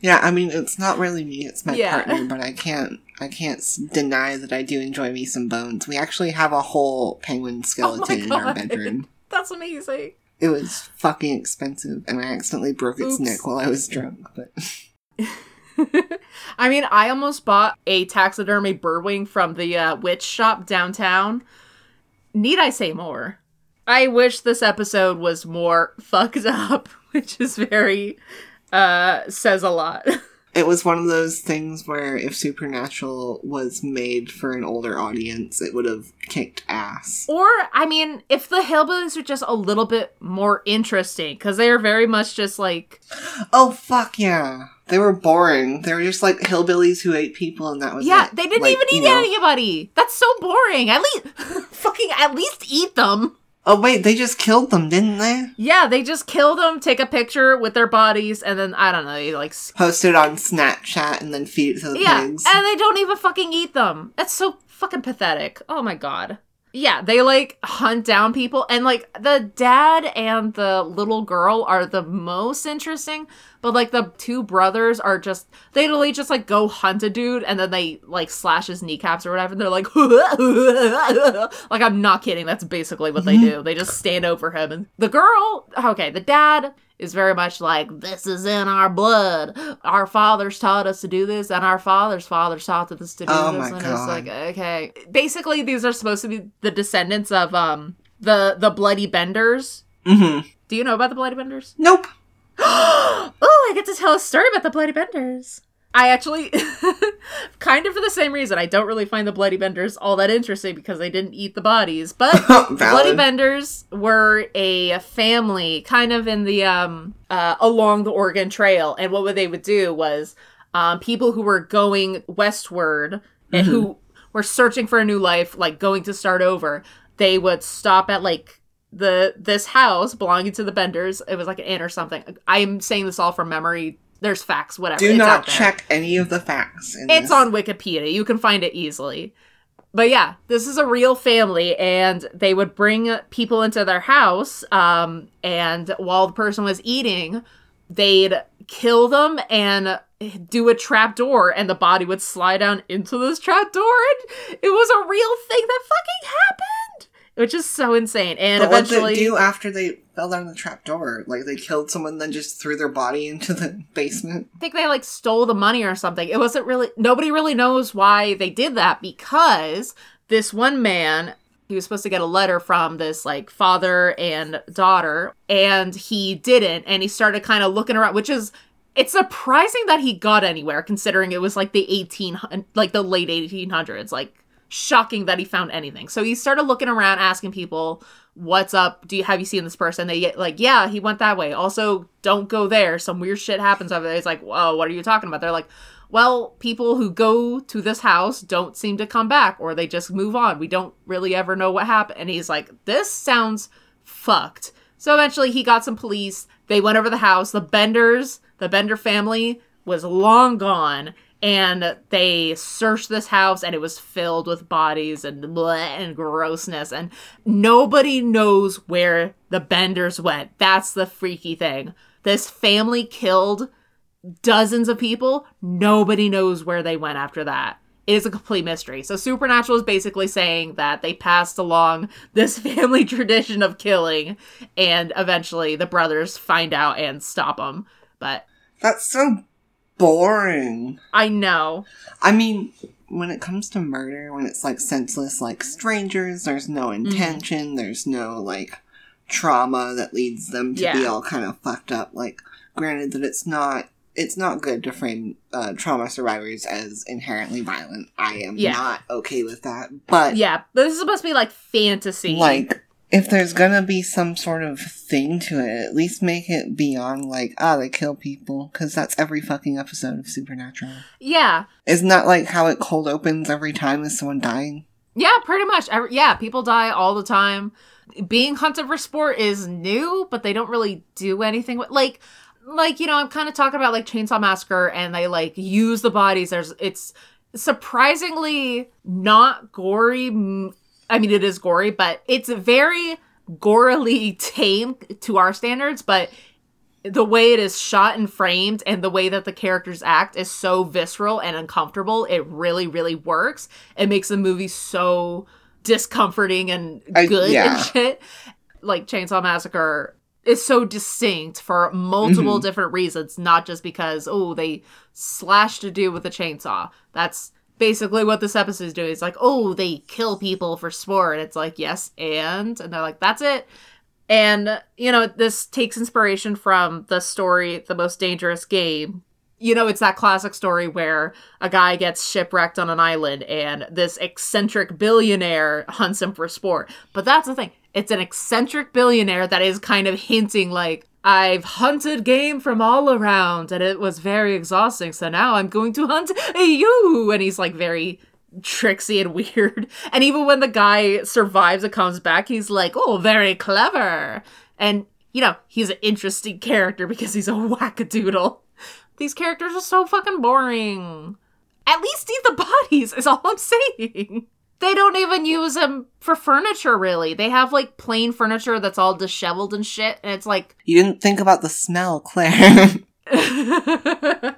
Yeah, I mean it's not really me; it's my Yeah. partner. But I can't I can't deny that I do enjoy me some bones. We actually have a whole penguin skeleton in our Oh bedroom. That's amazing. It was fucking expensive, and I accidentally broke its Oops. neck while I was drunk. But I mean, I almost bought a taxidermy birdwing from the uh, witch shop downtown. Need I say more? I wish this episode was more fucked up, which is very uh says a lot. It was one of those things where if Supernatural was made for an older audience, it would have kicked ass. or I mean, if the hillbillies were just a little bit more interesting cuz they are very much just like Oh fuck yeah. They were boring. They were just like hillbillies who ate people and that was yeah, it. they didn't Like, even you eat know- anybody. That's so boring. At least fucking at least eat them. Oh wait, they just killed them, didn't they? Yeah, they just kill them, take a picture with their bodies, and then I don't know, they like Post it on Snapchat and then feed it to the yeah, pigs. and they don't even fucking eat them. That's so fucking pathetic. Oh my god. Yeah, they like hunt down people, and like the dad and the little girl are the most interesting, but like the two brothers are just they literally just like go hunt a dude and then they like slash his kneecaps or whatever. And they're like, like I'm not kidding. That's basically what they mm-hmm. do. They just stand over him, and the girl, okay, the dad is very much like this is in our blood. Our fathers taught us to do this, and our fathers' fathers taught us to do Oh this. and God. it's like okay, basically these are supposed to be the descendants of um the the bloody benders. mm-hmm. Do you know about the bloody benders? Nope. oh, I get to tell a story about the Bloody Benders. I actually, kind of for the same reason, I don't really find the Bloody Benders all that interesting because they didn't eat the bodies. But the Bloody Benders were a family kind of in the, um, uh, along the Oregon Trail. And what they would do was, um, people who were going westward and who were searching for a new life, like going to start over, they would stop at like the this house belonging to the Benders. It was like an inn or something. I'm saying this all from memory. There's facts, whatever. Do It's not check any of the facts. In It's this. on Wikipedia. You can find it easily. But yeah, this is a real family, and they would bring people into their house. Um, and while the person was eating, they'd kill them and do a trap door, and the body would slide down into this trap door. And it was a real thing that fucking happened, which is so insane. And But what did eventually, they do after they fell down the trap door? Like they killed someone, then just threw their body into the basement. I think they like stole the money or something. It wasn't really nobody really knows why they did that because this one man he was supposed to get a letter from this like father and daughter and he didn't and he started kind of looking around which is it's surprising that he got anywhere considering it was like the 18 like the late 1800s like shocking that he found anything. So he started looking around, asking people, "What's up? Do you have you seen this person?" They get like, "Yeah, he went that way." Also, don't go there. Some weird shit happens over there. He's like, "Whoa, what are you talking about?" They're like, "Well, people who go to this house don't seem to come back, or they just move on. We don't really ever know what happened." And he's like, "This sounds fucked." So eventually, he got some police. They went over the house. The Benders, the Bender family, was long gone and they searched this house and it was filled with bodies and bleh and grossness and nobody knows where the benders went. That's the freaky thing. This family killed dozens of people. Nobody knows where they went after that. It is a complete mystery. So supernatural is basically saying that they passed along this family tradition of killing and eventually the brothers find out and stop them but That's so boring. i know I mean, when it comes to murder, when it's like senseless, like strangers, there's no Mm-hmm. intention, there's no like trauma that leads them to be all kind of fucked up. Like, granted that it's not. It's not good to frame uh, trauma survivors as inherently violent. I am Yeah. not okay with that. But Yeah, this is supposed to be like fantasy. like if there's gonna be some sort of thing to it at least make it beyond like ah they kill people because that's every fucking episode of supernatural yeah, isn't that like how it cold opens every time is someone dying yeah, pretty much. Every, yeah, people die all the time. Being hunted for sport is new, but they don't really do anything with like, like you know, I'm kind of talking about like Chainsaw Massacre, and they like use the bodies. There's it's surprisingly not gory. I mean, it is gory, but it's very gorily tame to our standards, but the way it is shot and framed and the way that the characters act is so visceral and uncomfortable. It really, really works. It makes the movie so discomforting and I- good yeah. and shit. Like Chainsaw Massacre is so distinct for multiple Mhm. different reasons, not just because, oh, they slashed a dude with a chainsaw. That's basically what this episode is doing. It's like, oh, they kill people for sport. It's like, yes, and and they're like, that's it. And, you know, this takes inspiration from the story, The Most Dangerous Game. You know, it's that classic story where a guy gets shipwrecked on an island and this eccentric billionaire hunts him for sport. But that's the thing. It's an eccentric billionaire that is kind of hinting like, I've hunted game from all around and it was very exhausting, so now I'm going to hunt you. And he's like very tricksy and weird. And even when the guy survives and comes back, he's like, oh, very clever. And, you know, he's an interesting character because he's a wackadoodle. These characters are so fucking boring. At least eat the bodies, is all I'm saying. They don't even use them for furniture, really. They have like plain furniture that's all disheveled and shit, and it's like, you didn't think about the smell claire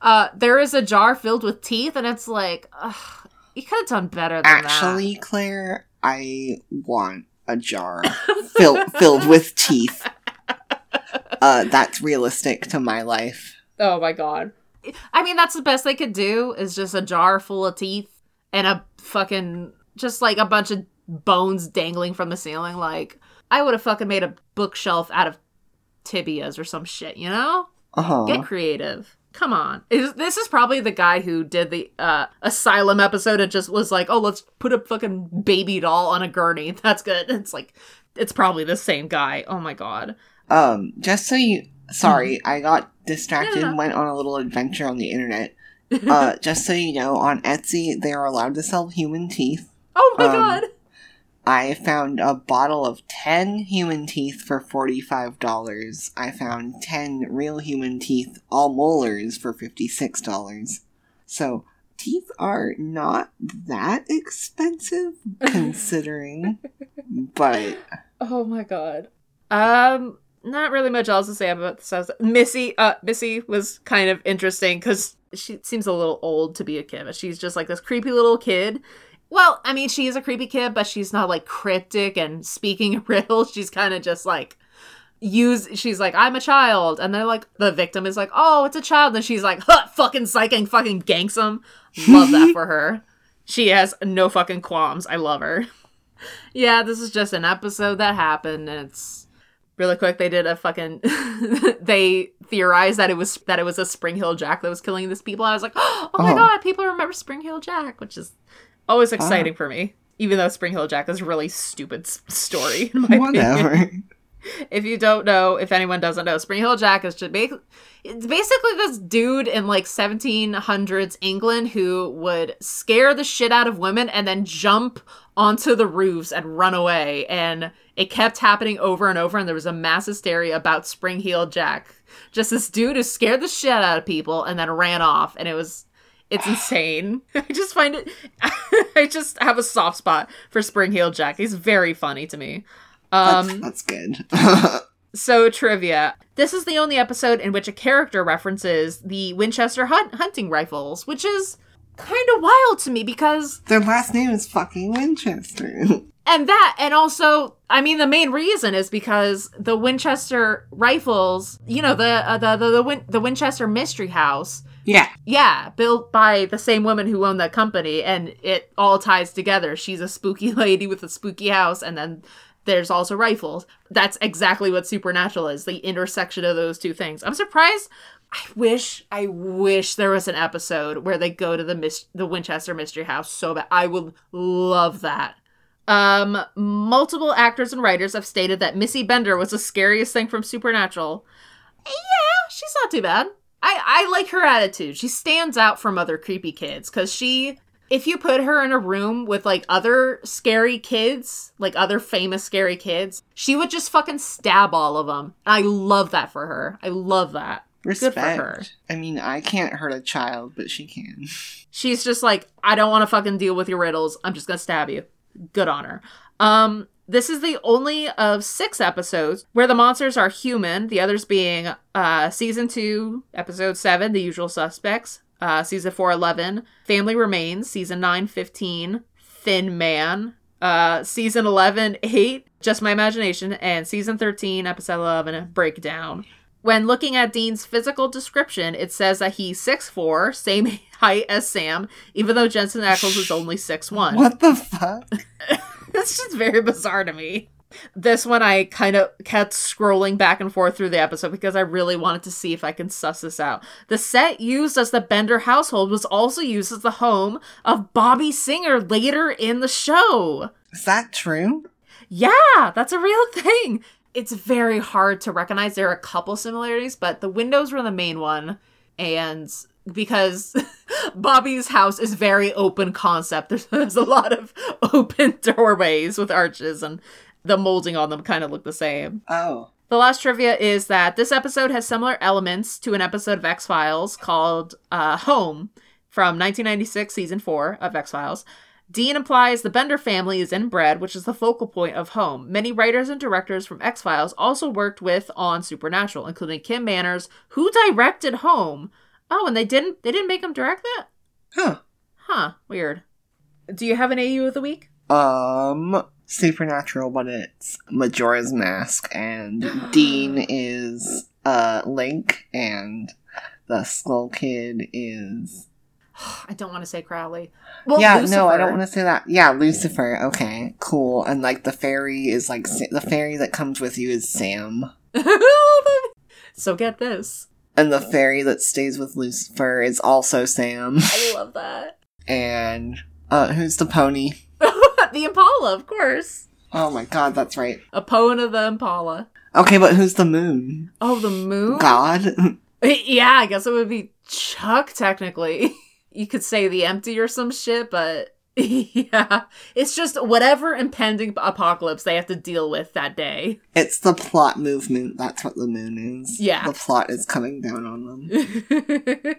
uh, there is a jar filled with teeth, and it's like, ugh, you could have done better than actually claire i want a jar filled filled with teeth uh that's realistic to my life. Oh my god. I mean, that's the best they could do is just a jar full of teeth and a fucking just like a bunch of bones dangling from the ceiling. Like, I would have fucking made a bookshelf out of tibias or some shit, you know? uh-huh Get creative. Come on. Is, this is probably the guy who did the uh, Asylum episode and just was like, oh, let's put a fucking baby doll on a gurney. That's good. It's like, it's probably the same guy. Oh my god. Um, just so you, sorry, I got distracted, Yeah. went on a little adventure on the internet. Uh, just so you know, on Etsy, they are allowed to sell human teeth. oh my um, god. I found a bottle of 10 human teeth for $45. I found 10 real human teeth, all molars, for $56. So, teeth are not that expensive, considering, but Oh my god. Um, not really much else to say about this. Missy, uh, Missy was kind of interesting because she seems a little old to be a kid, but she's just like this creepy little kid. Well, I mean, she is a creepy kid, but she's not like cryptic and speaking in riddles. She's kind of just like use. She's like, I'm a child, and they're like, the victim is like, oh, it's a child, and she's like, huh, fucking psyching, fucking ganks him. Love that for her. She has no fucking qualms. I love her. Yeah, this is just an episode that happened, and it's really quick. They did a fucking. they theorized that it was that it was a Spring Heel Jack that was killing these people. I was like, oh my Oh. god, people remember Spring Heel Jack, which is Always exciting for me, even though Spring Heel Jack is a really stupid s- story. In my opinion. If you don't know, if anyone doesn't know, Spring Heel Jack is just ba- it's basically this dude in like 1700s England who would scare the shit out of women and then jump onto the roofs and run away. And it kept happening over and over. And there was a mass hysteria about Spring Heel Jack. Just this dude who scared the shit out of people and then ran off. And it was, it's insane. I just find it, I just have a soft spot for Spring Heel Jack. He's very funny to me. That's, Um, that's good. so trivia. This is the only episode in which a character references the Winchester hunt- hunting rifles, which is kind of wild to me because Their last name is fucking Winchester. and that and also I mean the main reason is because the Winchester rifles, you know, the uh, the the the, Win- the Winchester Mystery House yeah. yeah, built by the same woman who owned that company, and it all ties together. She's a spooky lady with a spooky house, and then there's also rifles. That's exactly what Supernatural is the intersection of those two things. I'm surprised. I wish, I wish there was an episode where they go to the mis- the Winchester Mystery House so bad. I would love that. Um, multiple actors and writers have stated that Missy Bender was the scariest thing from Supernatural. Yeah, she's not too bad. I, I like her attitude. She stands out from other creepy kids because she, if you put her in a room with like other scary kids, like other famous scary kids, she would just fucking stab all of them. I love that for her. I love that. Respect. for her. I mean, I can't hurt a child, but she can. She's just like, I don't want to fucking deal with your riddles. I'm just gonna stab you. Good on her. Um, this is the only of six episodes where the monsters are human. The others being uh season two, episode seven, The Usual Suspects. Uh, season four, 11, Family Remains. Season nine, 15, Thin Man. Uh, season 11, 8, Just My Imagination. And season 13, episode 11, Breakdown. When looking at Dean's physical description, it says that he's 6'4, same height as Sam, even though Jensen Ackles is only 6'1. What the fuck? It's just very bizarre to me. This one I kind of kept scrolling back and forth through the episode because I really wanted to see if I can suss this out. The set used as the Bender household was also used as the home of Bobby Singer later in the show. Is that true? Yeah, that's a real thing. It's very hard to recognize. There are a couple similarities, but the windows were the main one. And because Bobby's house is very open concept, there's, there's a lot of open doorways with arches, and the molding on them kind of look the same. Oh. The last trivia is that this episode has similar elements to an episode of X Files called uh, Home from 1996, season four of X Files. Dean implies the Bender family is inbred, which is the focal point of Home. Many writers and directors from X Files also worked with on Supernatural, including Kim Manners, who directed Home. Oh, and they didn't they didn't make him direct that? Huh. Huh, weird. Do you have an AU of the week? Um, Supernatural, but it's Majora's Mask, and Dean is uh Link, and the Skull Kid is. I don't want to say Crowley. Well, yeah, no, I don't want to say that. Yeah, Lucifer. Okay, cool. And like the fairy is like the fairy that comes with you is Sam, so get this. and the fairy that stays with Lucifer is also Sam. I love that. And uh, who's the pony? The Impala, of course. Oh my god, that's right. A of the Impala. Okay, but who's the moon? Oh, the moon? God. Yeah, I guess it would be Chuck, technically. You could say the empty or some shit, but yeah. It's just whatever impending apocalypse they have to deal with that day. It's the plot movement. That's what the moon is. Yeah. The plot is coming down on them.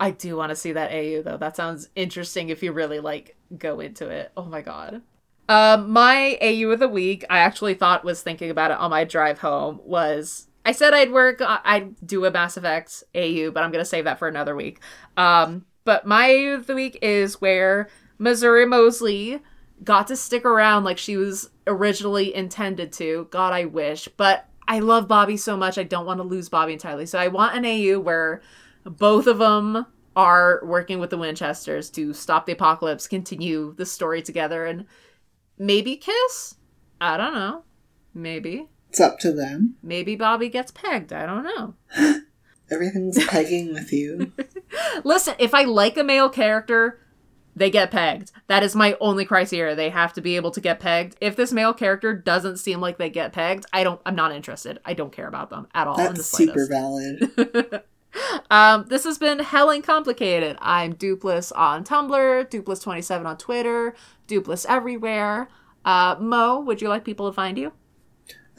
I do want to see that AU though. That sounds interesting if you really like go into it. Oh my god. Um, my AU of the week, I actually thought was thinking about it on my drive home. Was I said I'd work, I- I'd do a Mass Effect AU, but I'm gonna save that for another week. Um, but my AU of the week is where Missouri Mosley got to stick around like she was originally intended to. God, I wish, but I love Bobby so much. I don't want to lose Bobby entirely. So I want an AU where both of them are working with the Winchesters to stop the apocalypse, continue the story together, and maybe kiss. I don't know. Maybe. It's up to them. Maybe Bobby gets pegged. I don't know. Everything's pegging with you. Listen, if I like a male character, they get pegged. That is my only criteria. They have to be able to get pegged. If this male character doesn't seem like they get pegged, I don't I'm not interested. I don't care about them at all That's super valid. Um, this has been Helling Complicated. I'm Dupless on Tumblr, Dupless27 on Twitter, Dupless everywhere. Uh, Mo, would you like people to find you?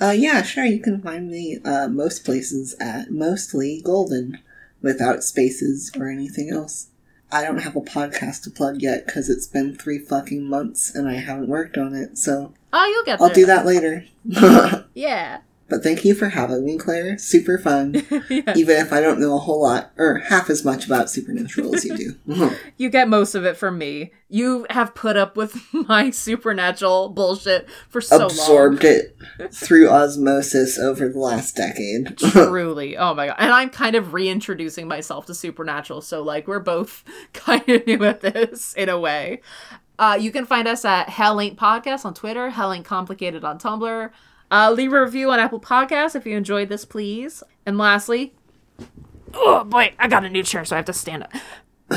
Uh, yeah, sure. You can find me uh, most places at mostly golden, without spaces or anything else. I don't have a podcast to plug yet because it's been three fucking months and I haven't worked on it. So Oh, you'll get I'll there. do that later. but thank you for having me, Claire. Super fun. yeah. Even if I don't know a whole lot or half as much about supernatural as you do. You get most of it from me. You have put up with my supernatural bullshit for so long. Absorbed it through osmosis over the last decade. Truly. Oh my god. And I'm kind of reintroducing myself to supernatural, so like we're both kind of new at this in a way. Uh, you can find us at Hell Ain't Podcast on Twitter, Hell Ain't Complicated on Tumblr. Uh, leave a review on Apple Podcasts if you enjoyed this, please. And lastly, oh boy, I got a new chair, so I have to stand up.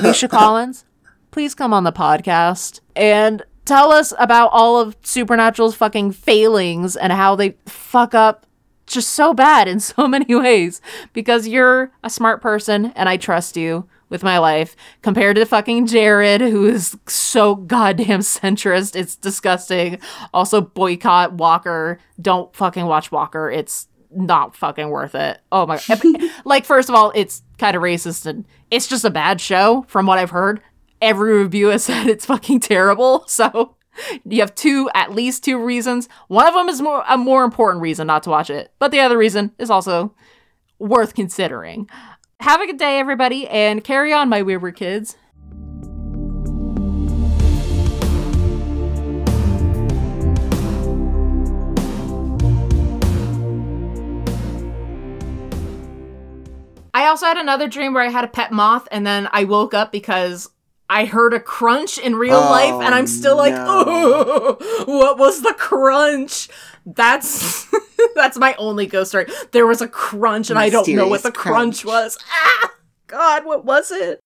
Misha Collins, please come on the podcast and tell us about all of Supernatural's fucking failings and how they fuck up just so bad in so many ways because you're a smart person and I trust you with my life compared to fucking Jared who is so goddamn centrist. It's disgusting. Also boycott Walker. Don't fucking watch Walker. It's not fucking worth it. Oh my god. like first of all, it's kind of racist and it's just a bad show from what I've heard. Every review has said it's fucking terrible. So you have two, at least two reasons. One of them is more a more important reason not to watch it, but the other reason is also worth considering. Have a good day, everybody, and carry on, my weird kids. I also had another dream where I had a pet moth, and then I woke up because I heard a crunch in real Oh, life, and I'm still like, no. oh, what was the crunch? That's that's my only ghost story. There was a crunch, and I don't know what the crunch, crunch. was. Ah, God, what was it?